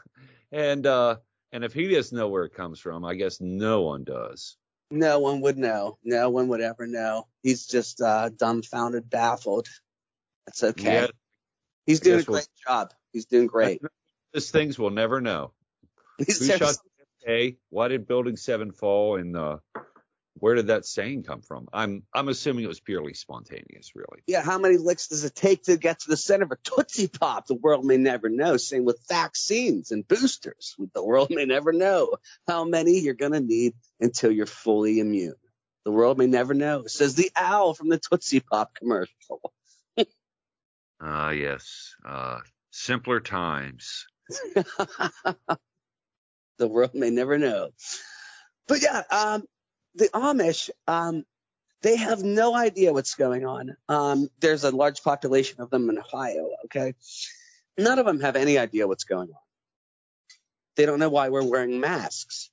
and uh, and if he doesn't know where it comes from, I guess no one does. No one would know. No one would ever know. He's just uh, dumbfounded, baffled. That's okay. Yeah. He's doing a great we'll, job. He's doing great. These things we'll never know. Who shot the Why did Building Seven fall? And uh, where did that saying come from? I'm I'm assuming it was purely spontaneous, really. Yeah, how many licks does it take to get to the center of a Tootsie Pop? The world may never know. Same with vaccines and boosters. The world may never know how many you're gonna need until you're fully immune. The world may never know, says the owl from the Tootsie Pop commercial. [LAUGHS] Ah, uh, yes. Uh, simpler times. [LAUGHS] the world may never know. But yeah, um, the Amish, um, they have no idea what's going on. Um, there's a large population of them in Ohio. Okay. None of them have any idea what's going on. They don't know why we're wearing masks.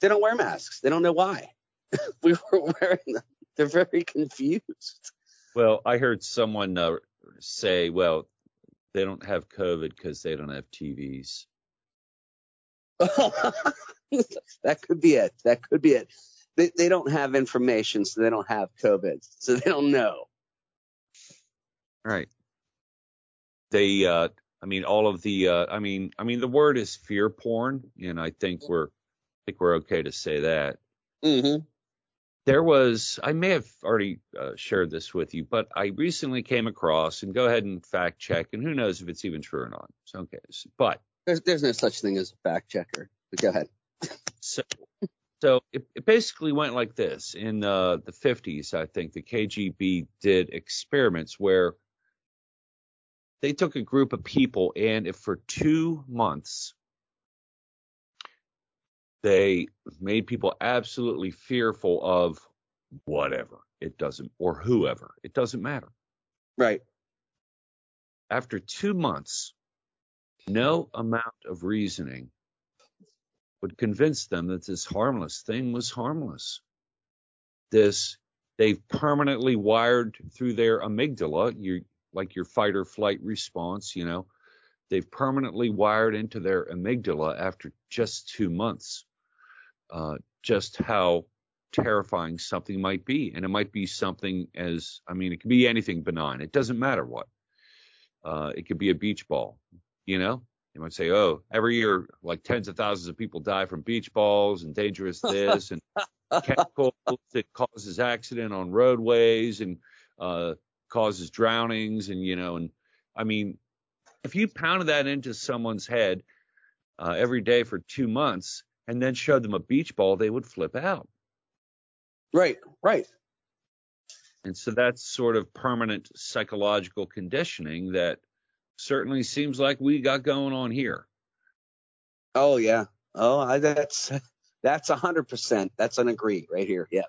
They don't wear masks. They don't know why. [LAUGHS] we were wearing them. They're very confused. Well, I heard someone uh, say, well, they don't have COVID because they don't have TVs. [LAUGHS] that could be it. That could be it. They, they don't have information, so they don't have COVID, so they don't know. Right. They uh, I mean, all of the, uh, I mean, I mean, the word is fear porn, and I think we're, I think we're okay to say that. Mm-hmm. There was, I may have already uh, shared this with you, but I recently came across, and go ahead and fact check, and who knows if it's even true or not. So, okay, but there's there's no such thing as a fact checker. But go ahead. So, so it, it basically went like this. In uh, the 50s, I think the KGB did experiments where they took a group of people and if for two months they made people absolutely fearful of whatever it doesn't or whoever it doesn't matter right after two months no amount of reasoning would convince them that this harmless thing was harmless this they've permanently wired through their amygdala you like your fight or flight response, you know, they've permanently wired into their amygdala after just two months uh, just how terrifying something might be. And it might be something as, I mean, it could be anything benign. It doesn't matter what. Uh, it could be a beach ball, you know? You might say, oh, every year, like tens of thousands of people die from beach balls and dangerous this and [LAUGHS] chemicals that causes accident on roadways and uh, causes drownings and you know and I mean if you pounded that into someone's head uh, every day for two months and then showed them a beach ball, they would flip out. Right, right. And so that's sort of permanent psychological conditioning that certainly seems like we got going on here. Oh yeah. Oh, I, that's [LAUGHS] that's a hundred percent. That's an agree right here. Yeah.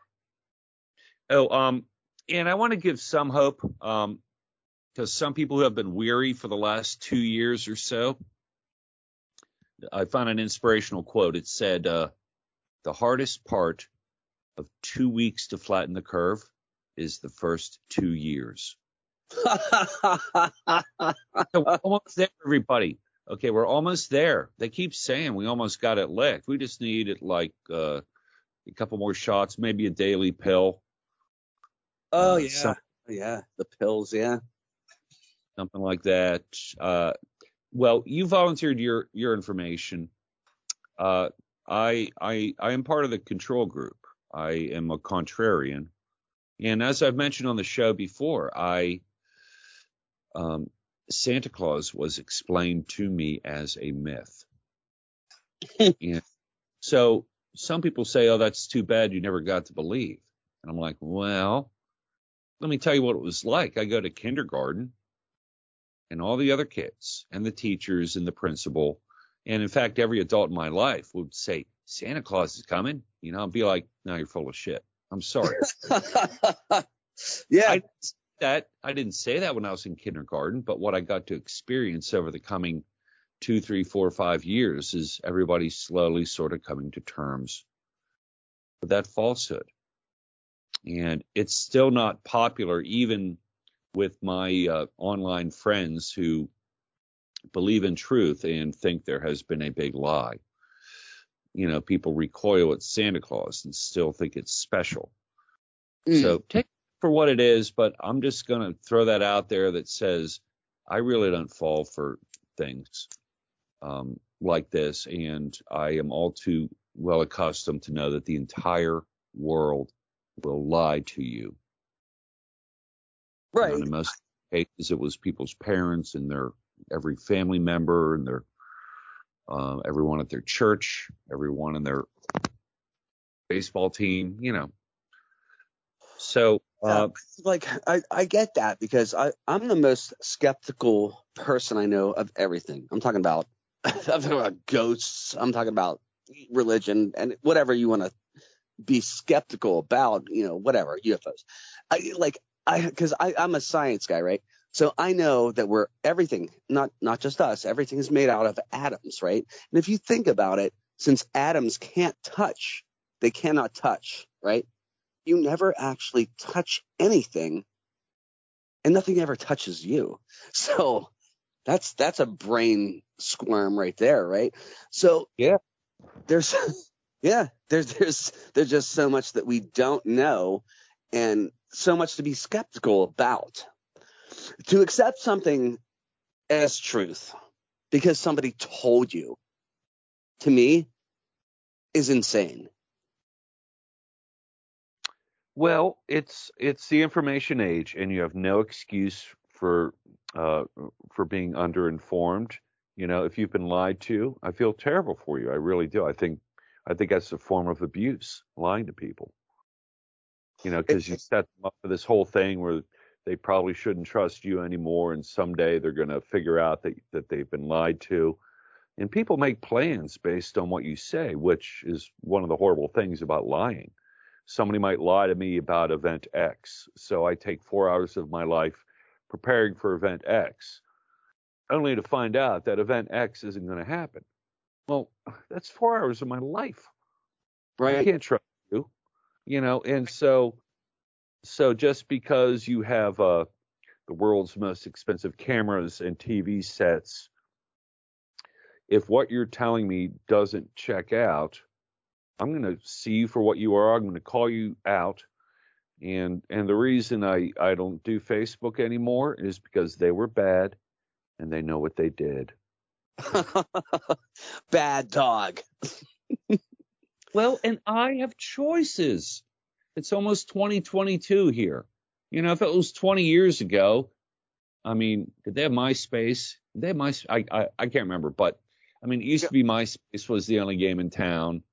Oh, um, and I want to give some hope um, because some people who have been weary for the last two years or so. I found an inspirational quote. It said, uh, "The hardest part of two weeks to flatten the curve is the first two years." So almost there, everybody. Okay, we're almost there. They keep saying we almost got it licked. We just need it like uh, a couple more shots, maybe a daily pill. Oh uh, yeah, some, yeah, the pills, yeah, something like that. Uh, well, you volunteered your your information. Uh, I I I am part of the control group. I am a contrarian, and as I've mentioned on the show before, I um, Santa Claus was explained to me as a myth. [LAUGHS] and so some people say, "Oh, that's too bad. You never got to believe." And I'm like, "Well, let me tell you what it was like. I go to kindergarten and all the other kids and the teachers and the principal. And in fact, every adult in my life would say, Santa Claus is coming. You know, I'd be like, no, you're full of shit. I'm sorry. [LAUGHS] yeah. I, that I didn't say that when I was in kindergarten, but what I got to experience over the coming two, three, four, five years is everybody slowly sort of coming to terms with that falsehood and it's still not popular even with my uh, online friends who believe in truth and think there has been a big lie. You know, people recoil at Santa Claus and still think it's special. Mm. So take for what it is, but I'm just going to throw that out there that says I really don't fall for things um, like this, and I am all too well accustomed to know that the entire world will lie to you. Right. And in most cases, it was people's parents and their every family member and their uh, everyone at their church, everyone in their baseball team, you know. So, uh, yeah, like I, I get that because I, I'm the most skeptical person I know of everything. I'm talking about [LAUGHS] I'm talking about ghosts. I'm talking about religion and whatever you want to be skeptical about, you know, whatever UFOs. I like I because I I'm a science guy, right? So I know that we're everything, not not just us, everything is made out of atoms, right? And if you think about it, since atoms can't touch, they cannot touch, right? You never actually touch anything, and nothing ever touches you. [LAUGHS] So that's that's a brain squirm right there, right? So yeah, there's [LAUGHS] yeah, there's there's there's just so much that we don't know, and so much to be skeptical about. To accept something as truth because somebody told you, to me, is insane. Well, it's it's the information age, and you have no excuse for uh, for being underinformed. You know, if you've been lied to, I feel terrible for you. I really do. I think I think that's a form of abuse, lying to people. You know, because you set them up for this whole thing where they probably shouldn't trust you anymore, and someday they're going to figure out that that they've been lied to. And people make plans based on what you say, which is one of the horrible things about lying somebody might lie to me about event X. So I take four hours of my life preparing for event X, only to find out that event X isn't going to happen. Well, [SIGHS] that's four hours of my life. Right. I can't trust you, you know, and so, so just because you have uh, the world's most expensive cameras and TV sets, if what you're telling me doesn't check out, I'm going to see you for what you are. I'm going to call you out. And and the reason I I don't do Facebook anymore is because they were bad and they know what they did. [LAUGHS] bad dog. [LAUGHS] well, and I have choices. It's almost 2022 here. You know, if it was 20 years ago, I mean, did they have MySpace? Did they have my I, I I can't remember, but I mean, it used to be MySpace was the only game in town.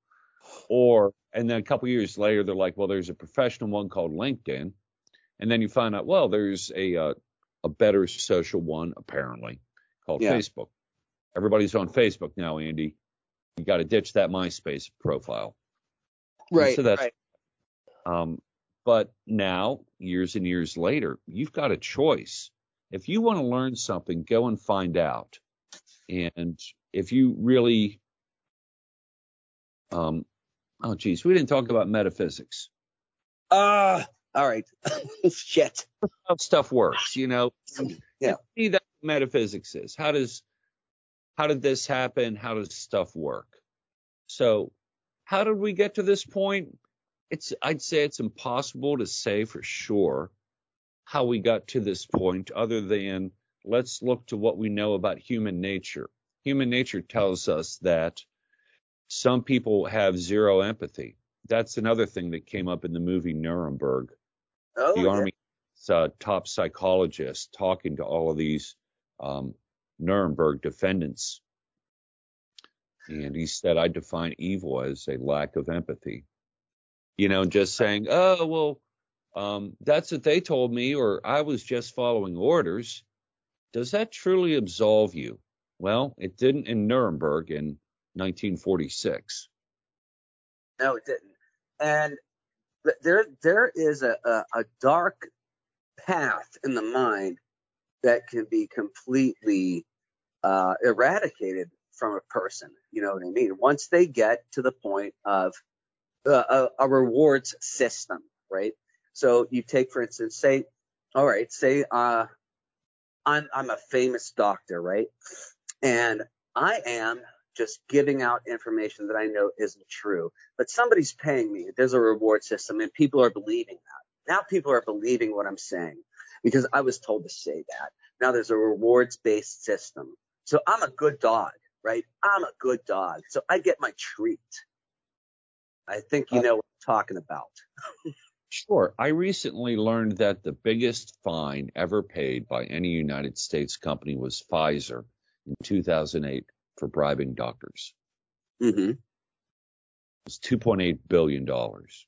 Or and then a couple years later, they're like, well, there's a professional one called LinkedIn, and then you find out, well, there's a uh, a better social one apparently called yeah. Facebook. Everybody's on Facebook now, Andy. You got to ditch that MySpace profile. Right. And so that's, right. Um, but now, years and years later, you've got a choice. If you want to learn something, go and find out. And if you really um, Oh, geez, we didn't talk about metaphysics. Ah, uh, all right. [LAUGHS] Shit. How stuff works, you know. Yeah. See that metaphysics is. How does how did this happen? How does stuff work? So, how did we get to this point? It's I'd say it's impossible to say for sure how we got to this point other than let's look to what we know about human nature. Human nature tells us that some people have zero empathy. That's another thing that came up in the movie Nuremberg. Oh, the yeah. Army uh, top psychologist talking to all of these um, Nuremberg defendants. And he said, I define evil as a lack of empathy. You know, just saying, oh, well, um, that's what they told me, or I was just following orders. Does that truly absolve you? Well, it didn't in Nuremberg, and 1946. No, it didn't. And there, there is a, a, a dark path in the mind that can be completely uh, eradicated from a person. You know what I mean? Once they get to the point of uh, a, a, rewards system, right? So you take, for instance, say, all right, say uh, I'm I'm a famous doctor, right? And I am just giving out information that I know isn't true. But somebody's paying me. There's a reward system and people are believing that. Now people are believing what I'm saying because I was told to say that. Now there's a rewards based system. So I'm a good dog, right? I'm a good dog. So I get my treat. I think you uh, know what I'm talking about. [LAUGHS] Sure. I recently learned that the biggest fine ever paid by any United States company was Pfizer in 2008 for bribing doctors. Mm-hmm. It's 2.8 billion dollars,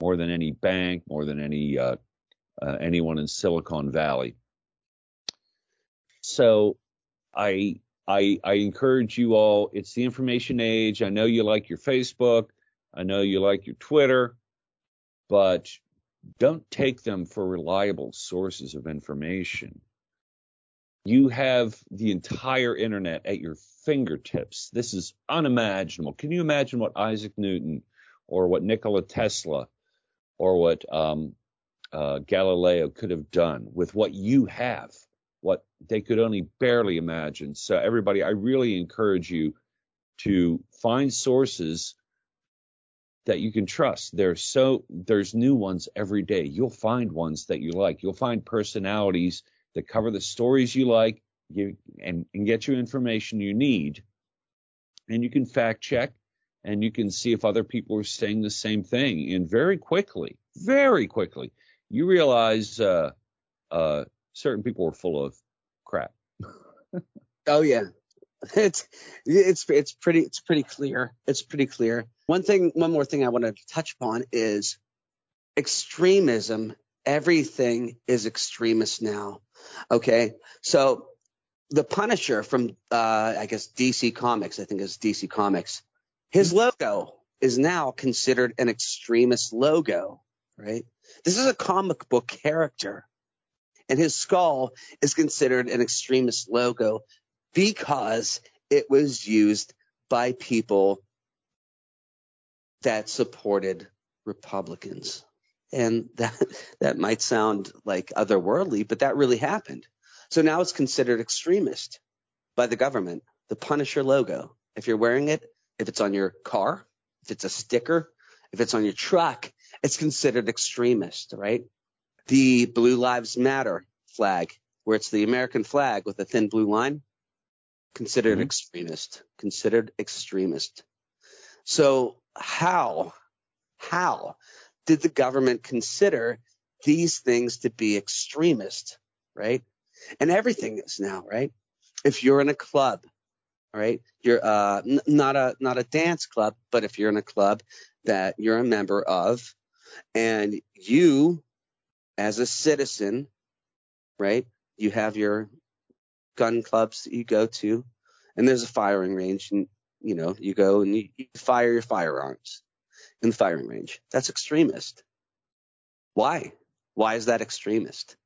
more than any bank, more than any uh, uh, anyone in Silicon Valley. So, I I I encourage you all. It's the information age. I know you like your Facebook. I know you like your Twitter, but don't take them for reliable sources of information. You have the entire internet at your fingertips. This is unimaginable. Can you imagine what Isaac Newton or what Nikola Tesla or what um, uh, Galileo could have done with what you have, what they could only barely imagine? So, everybody, I really encourage you to find sources that you can trust. There's so there's new ones every day. You'll find ones that you like. You'll find personalities that cover the stories you like you and, and get you information you need. And you can fact check and you can see if other people are saying the same thing. And very quickly, very quickly, you realize uh, uh, certain people are full of crap. [LAUGHS] oh yeah, it's it's it's pretty it's pretty clear. It's pretty clear. One thing, one more thing I wanted to touch upon is extremism. Everything is extremist now. Okay, so the Punisher from uh, I guess DC Comics, I think it's DC Comics. His logo is now considered an extremist logo, right? This is a comic book character, and his skull is considered an extremist logo because it was used by people that supported Republicans. And that, [LAUGHS] that might sound like otherworldly, but that really happened. So now it's considered extremist by the government. The Punisher logo. If you're wearing it, if it's on your car, if it's a sticker, if it's on your truck, it's considered extremist, right? The Blue Lives Matter flag, where it's the American flag with a thin blue line, considered mm-hmm. extremist, considered extremist. So how, how did the government consider these things to be extremist, right? And everything is now, right? If you're in a club, right, you're uh, n- not a not a dance club, but if you're in a club that you're a member of, and you, as a citizen, right, you have your gun clubs that you go to, and there's a firing range, and you know you go and you, you fire your firearms in the firing range. That's extremist. Why? Why is that extremist?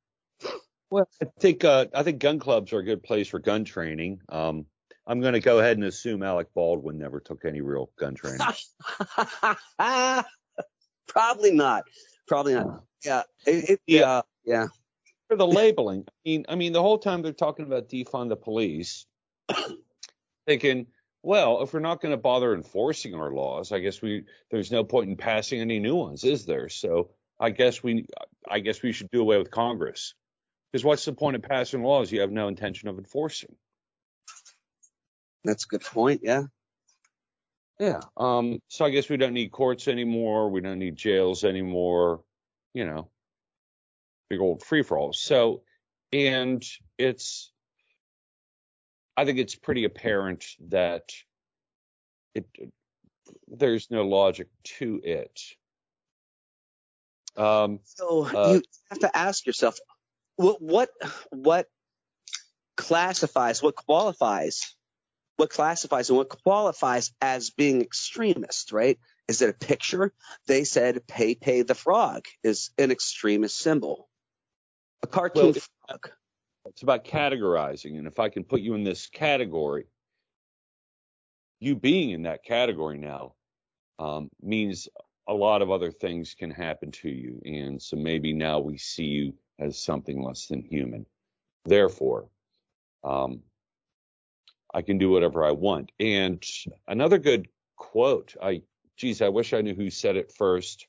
Well, I think uh, I think gun clubs are a good place for gun training. Um, I'm going to go ahead and assume Alec Baldwin never took any real gun training. [LAUGHS] Probably not. Probably not. Yeah. It, it, yeah. Uh, yeah for the labeling. I mean, I mean, the whole time they're talking about defund the police, thinking, well, if we're not going to bother enforcing our laws, I guess we there's no point in passing any new ones, is there? So I guess we I guess we should do away with Congress. Because what's the point of passing laws you have no intention of enforcing? That's a good point. Yeah. Yeah. Um. So I guess we don't need courts anymore. We don't need jails anymore. You know, big old free for all. So, and it's, I think it's pretty apparent that it, there's no logic to it. Um, so uh, you have to ask yourself, what, what, what classifies, what qualifies, what classifies and what qualifies as being extremist, right? Is it a picture? They said Pepe the Frog is an extremist symbol. A cartoon well, frog. It's about categorizing, and if I can put you in this category, you being in that category now um, means a lot of other things can happen to you, and so maybe now we see you as something less than human. Therefore, um, I can do whatever I want. And another good quote, I geez, I wish I knew who said it first.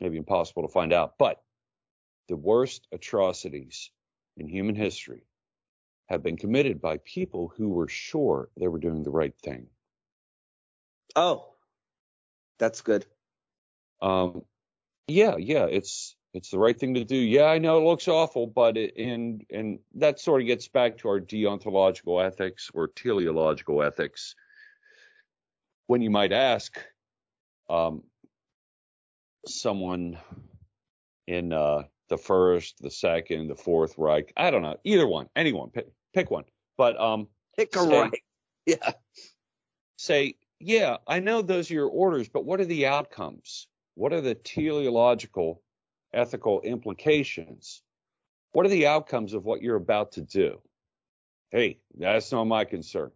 Maybe impossible to find out, but the worst atrocities in human history have been committed by people who were sure they were doing the right thing. Oh, that's good. Um, yeah, yeah, it's it's the right thing to do. Yeah, I know it looks awful, but it, and and that sort of gets back to our deontological ethics or teleological ethics. When you might ask um, someone in uh, the first, the second, the fourth Reich. I don't know. Either one. Anyone. Pick, pick one. But um pick a say, Reich. [LAUGHS] Yeah. Say, yeah, I know those are your orders, but what are the outcomes? What are the teleological, ethical implications? What are the outcomes of what you're about to do? Hey, that's not my concern.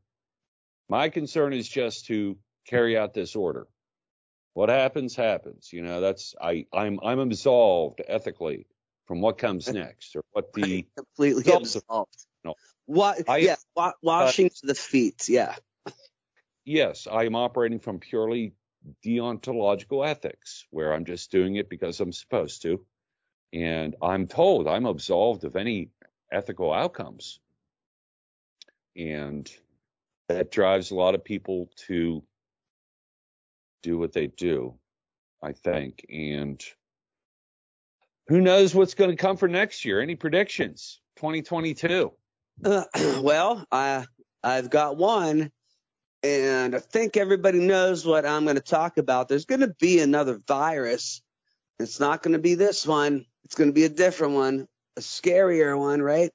My concern is just to carry out this order. What happens, happens. You know, that's I, I'm I'm absolved ethically from what comes next or what the completely absolved. No. What? I, yeah, washing uh, the feet. Yeah. Yes, I am operating from purely deontological ethics, where I'm just doing it because I'm supposed to, and I'm told I'm absolved of any ethical outcomes. and that drives a lot of people to do what they do, I think. And who knows what's going to come for next year? Any predictions? 2022. Uh, [CLEARS THROAT] well, I I've got one, and I think everybody knows what I'm going to talk about. There's going to be another virus. It's not going to be this one. It's going to be a different one, a scarier one, right?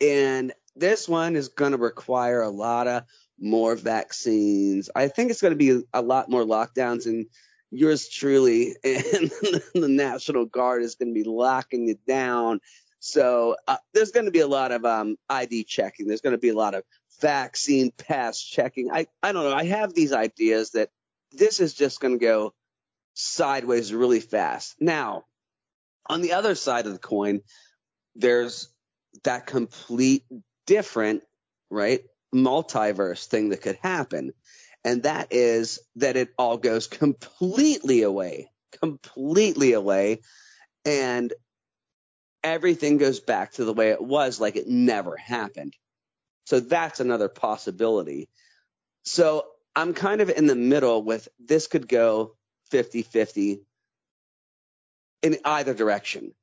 And this one is going to require a lot of more vaccines. I think it's going to be a lot more lockdowns and yours truly [LAUGHS] and the National Guard is going to be locking it down. So uh, there's going to be a lot of um, ID checking. There's going to be a lot of vaccine pass checking. I, I don't know. I have these ideas that this is just going to go sideways really fast. Now, on the other side of the coin, there's that complete different, right? Multiverse thing that could happen. And that is that it all goes [LAUGHS] completely away, completely away. And everything goes back to the way it was, like it never happened. So that's another possibility. So I'm kind of in the middle with this could go 50 50 in either direction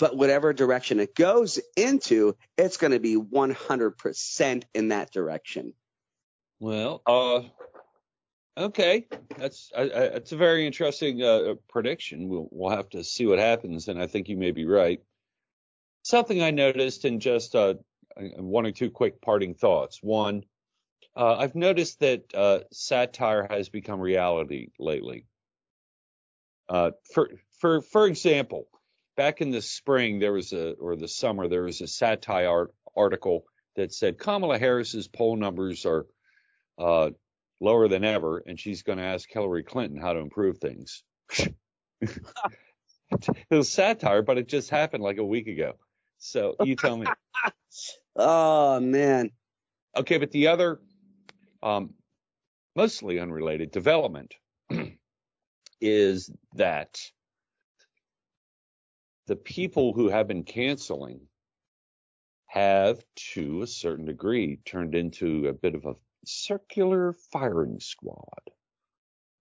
but whatever direction it goes into, it's going to be 100% in that direction. Well, uh, okay, that's I, I, a very interesting uh, prediction. We'll we'll have to see what happens, and I think you may be right. Something I noticed in just uh, one or two quick parting thoughts. One, uh, I've noticed that uh, satire has become reality lately. Uh, for for for example, back in the spring there was a or the summer there was a satire art, article that said Kamala Harris's poll numbers are uh, lower than ever, and she's going to ask Hillary Clinton how to improve things. [LAUGHS] it was satire, but it just happened like a week ago. So you tell me. [LAUGHS] oh man. Okay, but the other, um, mostly unrelated development [CLEARS THROAT] is that the people who have been canceling have, to a certain degree, turned into a bit of a circular firing squad.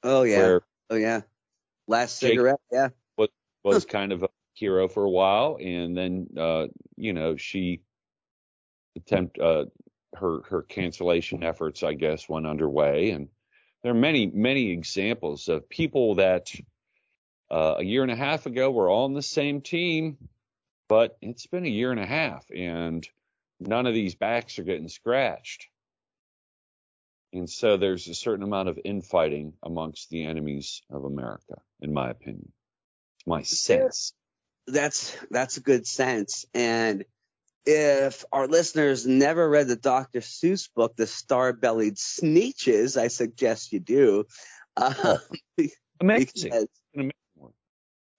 Oh yeah. Oh yeah. Last Jake cigarette. Yeah. Was was kind of a hero for a while, and then uh, you know she attempt uh, her her cancellation efforts, I guess, went underway, and there are many many examples of people that uh, a year and a half ago, we're all on the same team, but it's been a year and a half, and none of these backs are getting scratched. And so there's a certain amount of infighting amongst the enemies of America, in my opinion. It's my sense. That's that's a good sense. And if our listeners never read the Dr. Seuss book, The Star-Bellied Sneetches, I suggest you do. Uh, [LAUGHS] amazing. Because,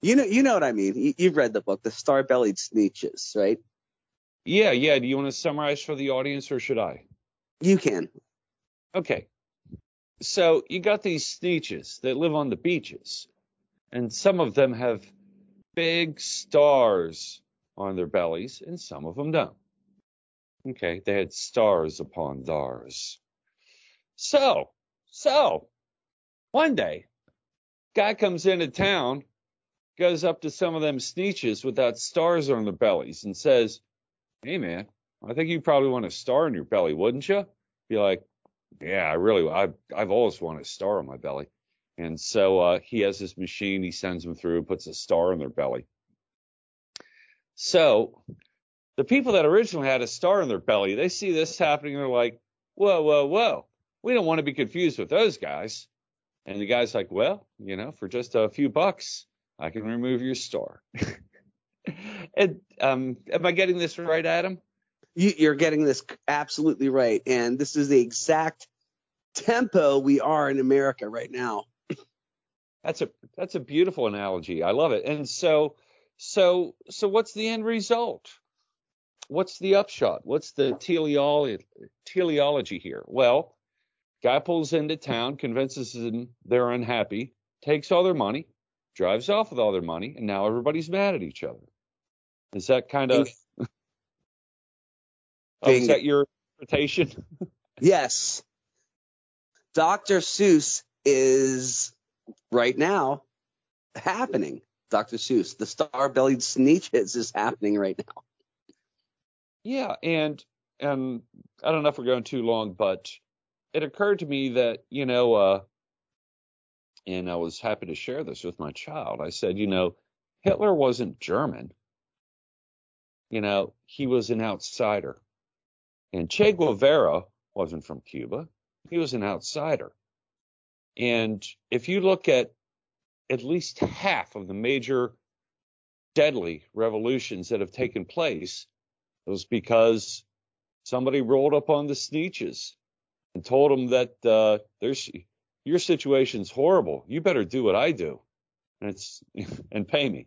you know, you know what I mean. You, have read the book, The Star-Bellied Sneetches, right? Yeah, yeah. Do you want to summarize for the audience, or should I? You can. Okay. So you got these sneetches that live on the beaches, and some of them have big stars on their bellies, and some of them don't. Okay, they had stars upon theirs. So, so, one day, guy comes into town goes up to some of them sneetches without stars on their bellies and says, Hey man, I think you probably want a star on your belly, wouldn't you? Be like, Yeah, I really, I've, I've always wanted a star on my belly. And so uh, he has this machine, he sends them through, puts a star on their belly. So the people that originally had a star on their belly, they see this happening they're like, whoa, whoa, whoa. We don't want to be confused with those guys. And the guy's like, well, you know, for just a few bucks, I can remove your star. [LAUGHS] and, um, am I getting this right, Adam? You, are getting this absolutely right. And this is the exact tempo we are in America right now. [CLEARS THROAT] That's a that's a beautiful analogy. I love it. And so so so what's the end result? What's the upshot? What's the teleology, teleology here? Well, guy pulls into town, convinces them they're unhappy, takes all their money, drives off with all their money, and now everybody's mad at each other. Is that kind of oh, is that your interpretation. [LAUGHS] yes. Dr. Seuss is right now happening. Dr. Seuss, the star-bellied Sneetches is happening right now. Yeah, and and I don't know if we're going too long, but it occurred to me that you know, uh, and I was happy to share this with my child. I said, you know, Hitler wasn't German. You know, he was an outsider, and Che Guevara wasn't from Cuba. He was an outsider. And if you look at at least half of the major deadly revolutions that have taken place, it was because somebody rolled up on the Sneetches and told them that uh, there's your situation's horrible. You better do what I do, and it's [LAUGHS] and pay me.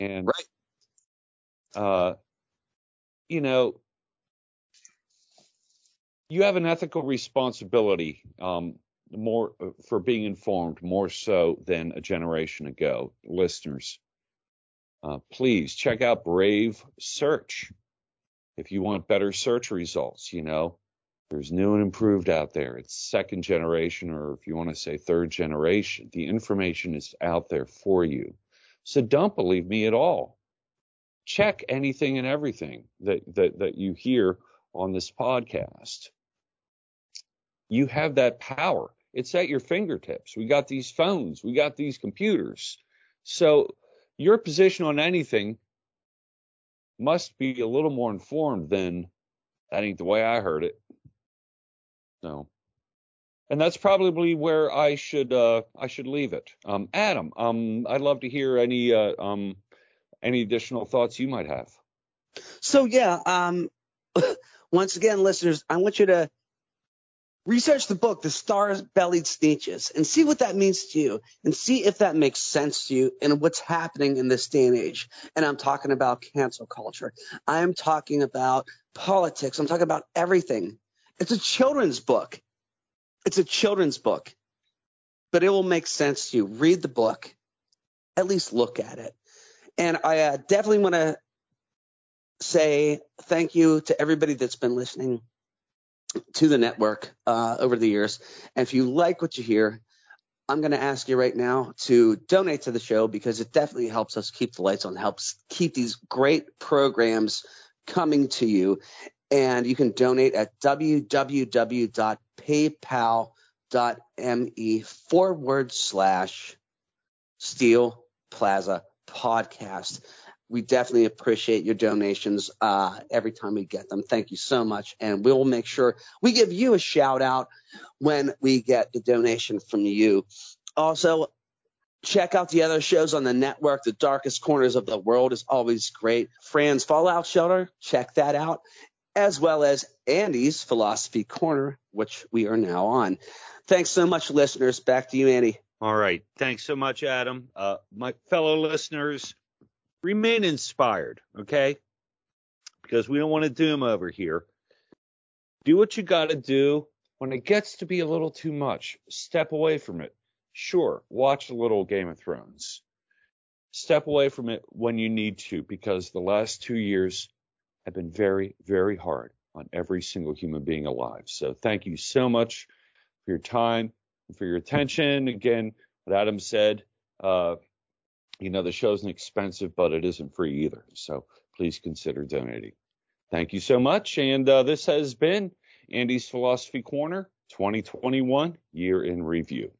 And right, uh, you know, you have an ethical responsibility um, more uh, for being informed more so than a generation ago, listeners. Uh, please check out Brave Search if you want better search results. You know, there's new and improved out there. It's second generation, or if you want to say third generation. The information is out there for you. So don't believe me at all. Check anything and everything that that, that you hear on this podcast you have that power. It's at your fingertips. We got these phones, we got these computers. So your position on anything must be a little more informed than that ain't the way I heard it. No. And that's probably where I should uh, I should leave it. Um, Adam, um, I'd love to hear any uh, um, any additional thoughts you might have. So yeah, um, [LAUGHS] once again, listeners, I want you to Research the book, The Star-Bellied Sneetches, and see what that means to you, and see if that makes sense to you and what's happening in this day and age. And I'm talking about cancel culture. I'm talking about politics. I'm talking about everything. It's a children's book. It's a children's book, but it will make sense to you. Read the book, at least look at it. And I uh, definitely want to say thank you to everybody that's been listening to the network uh, over the years. And if you like what you hear, I'm going to ask you right now to donate to the show because it definitely helps us keep the lights on, helps keep these great programs coming to you. And you can donate at www.paypal.me forward slash Steel Plaza podcast we definitely appreciate your donations uh, every time we get them. Thank you so much. And we'll make sure we give you a shout out when we get the donation from you. Also, check out the other shows on the network. The Darkest Corners of the World is always great. Fran's Fallout Shelter, check that out, as well as Andy's Philosophy Corner, which we are now on. Thanks so much, listeners. Back to you, Andy. All right. Thanks so much, Adam. Uh, my fellow listeners, remain inspired, okay? Because we don't want to doom over here. Do what you got to do. When it gets to be a little too much, step away from it. Sure, watch a little Game of Thrones. Step away from it when you need to, because the last two years have been very, very hard on every single human being alive. So thank you so much for your time and for your attention. Again, what Adam said, uh, you know, the show isn't expensive, but it isn't free either. So please consider donating. Thank you so much. And uh, this has been Andy's Philosophy Corner 2021 Year in Review.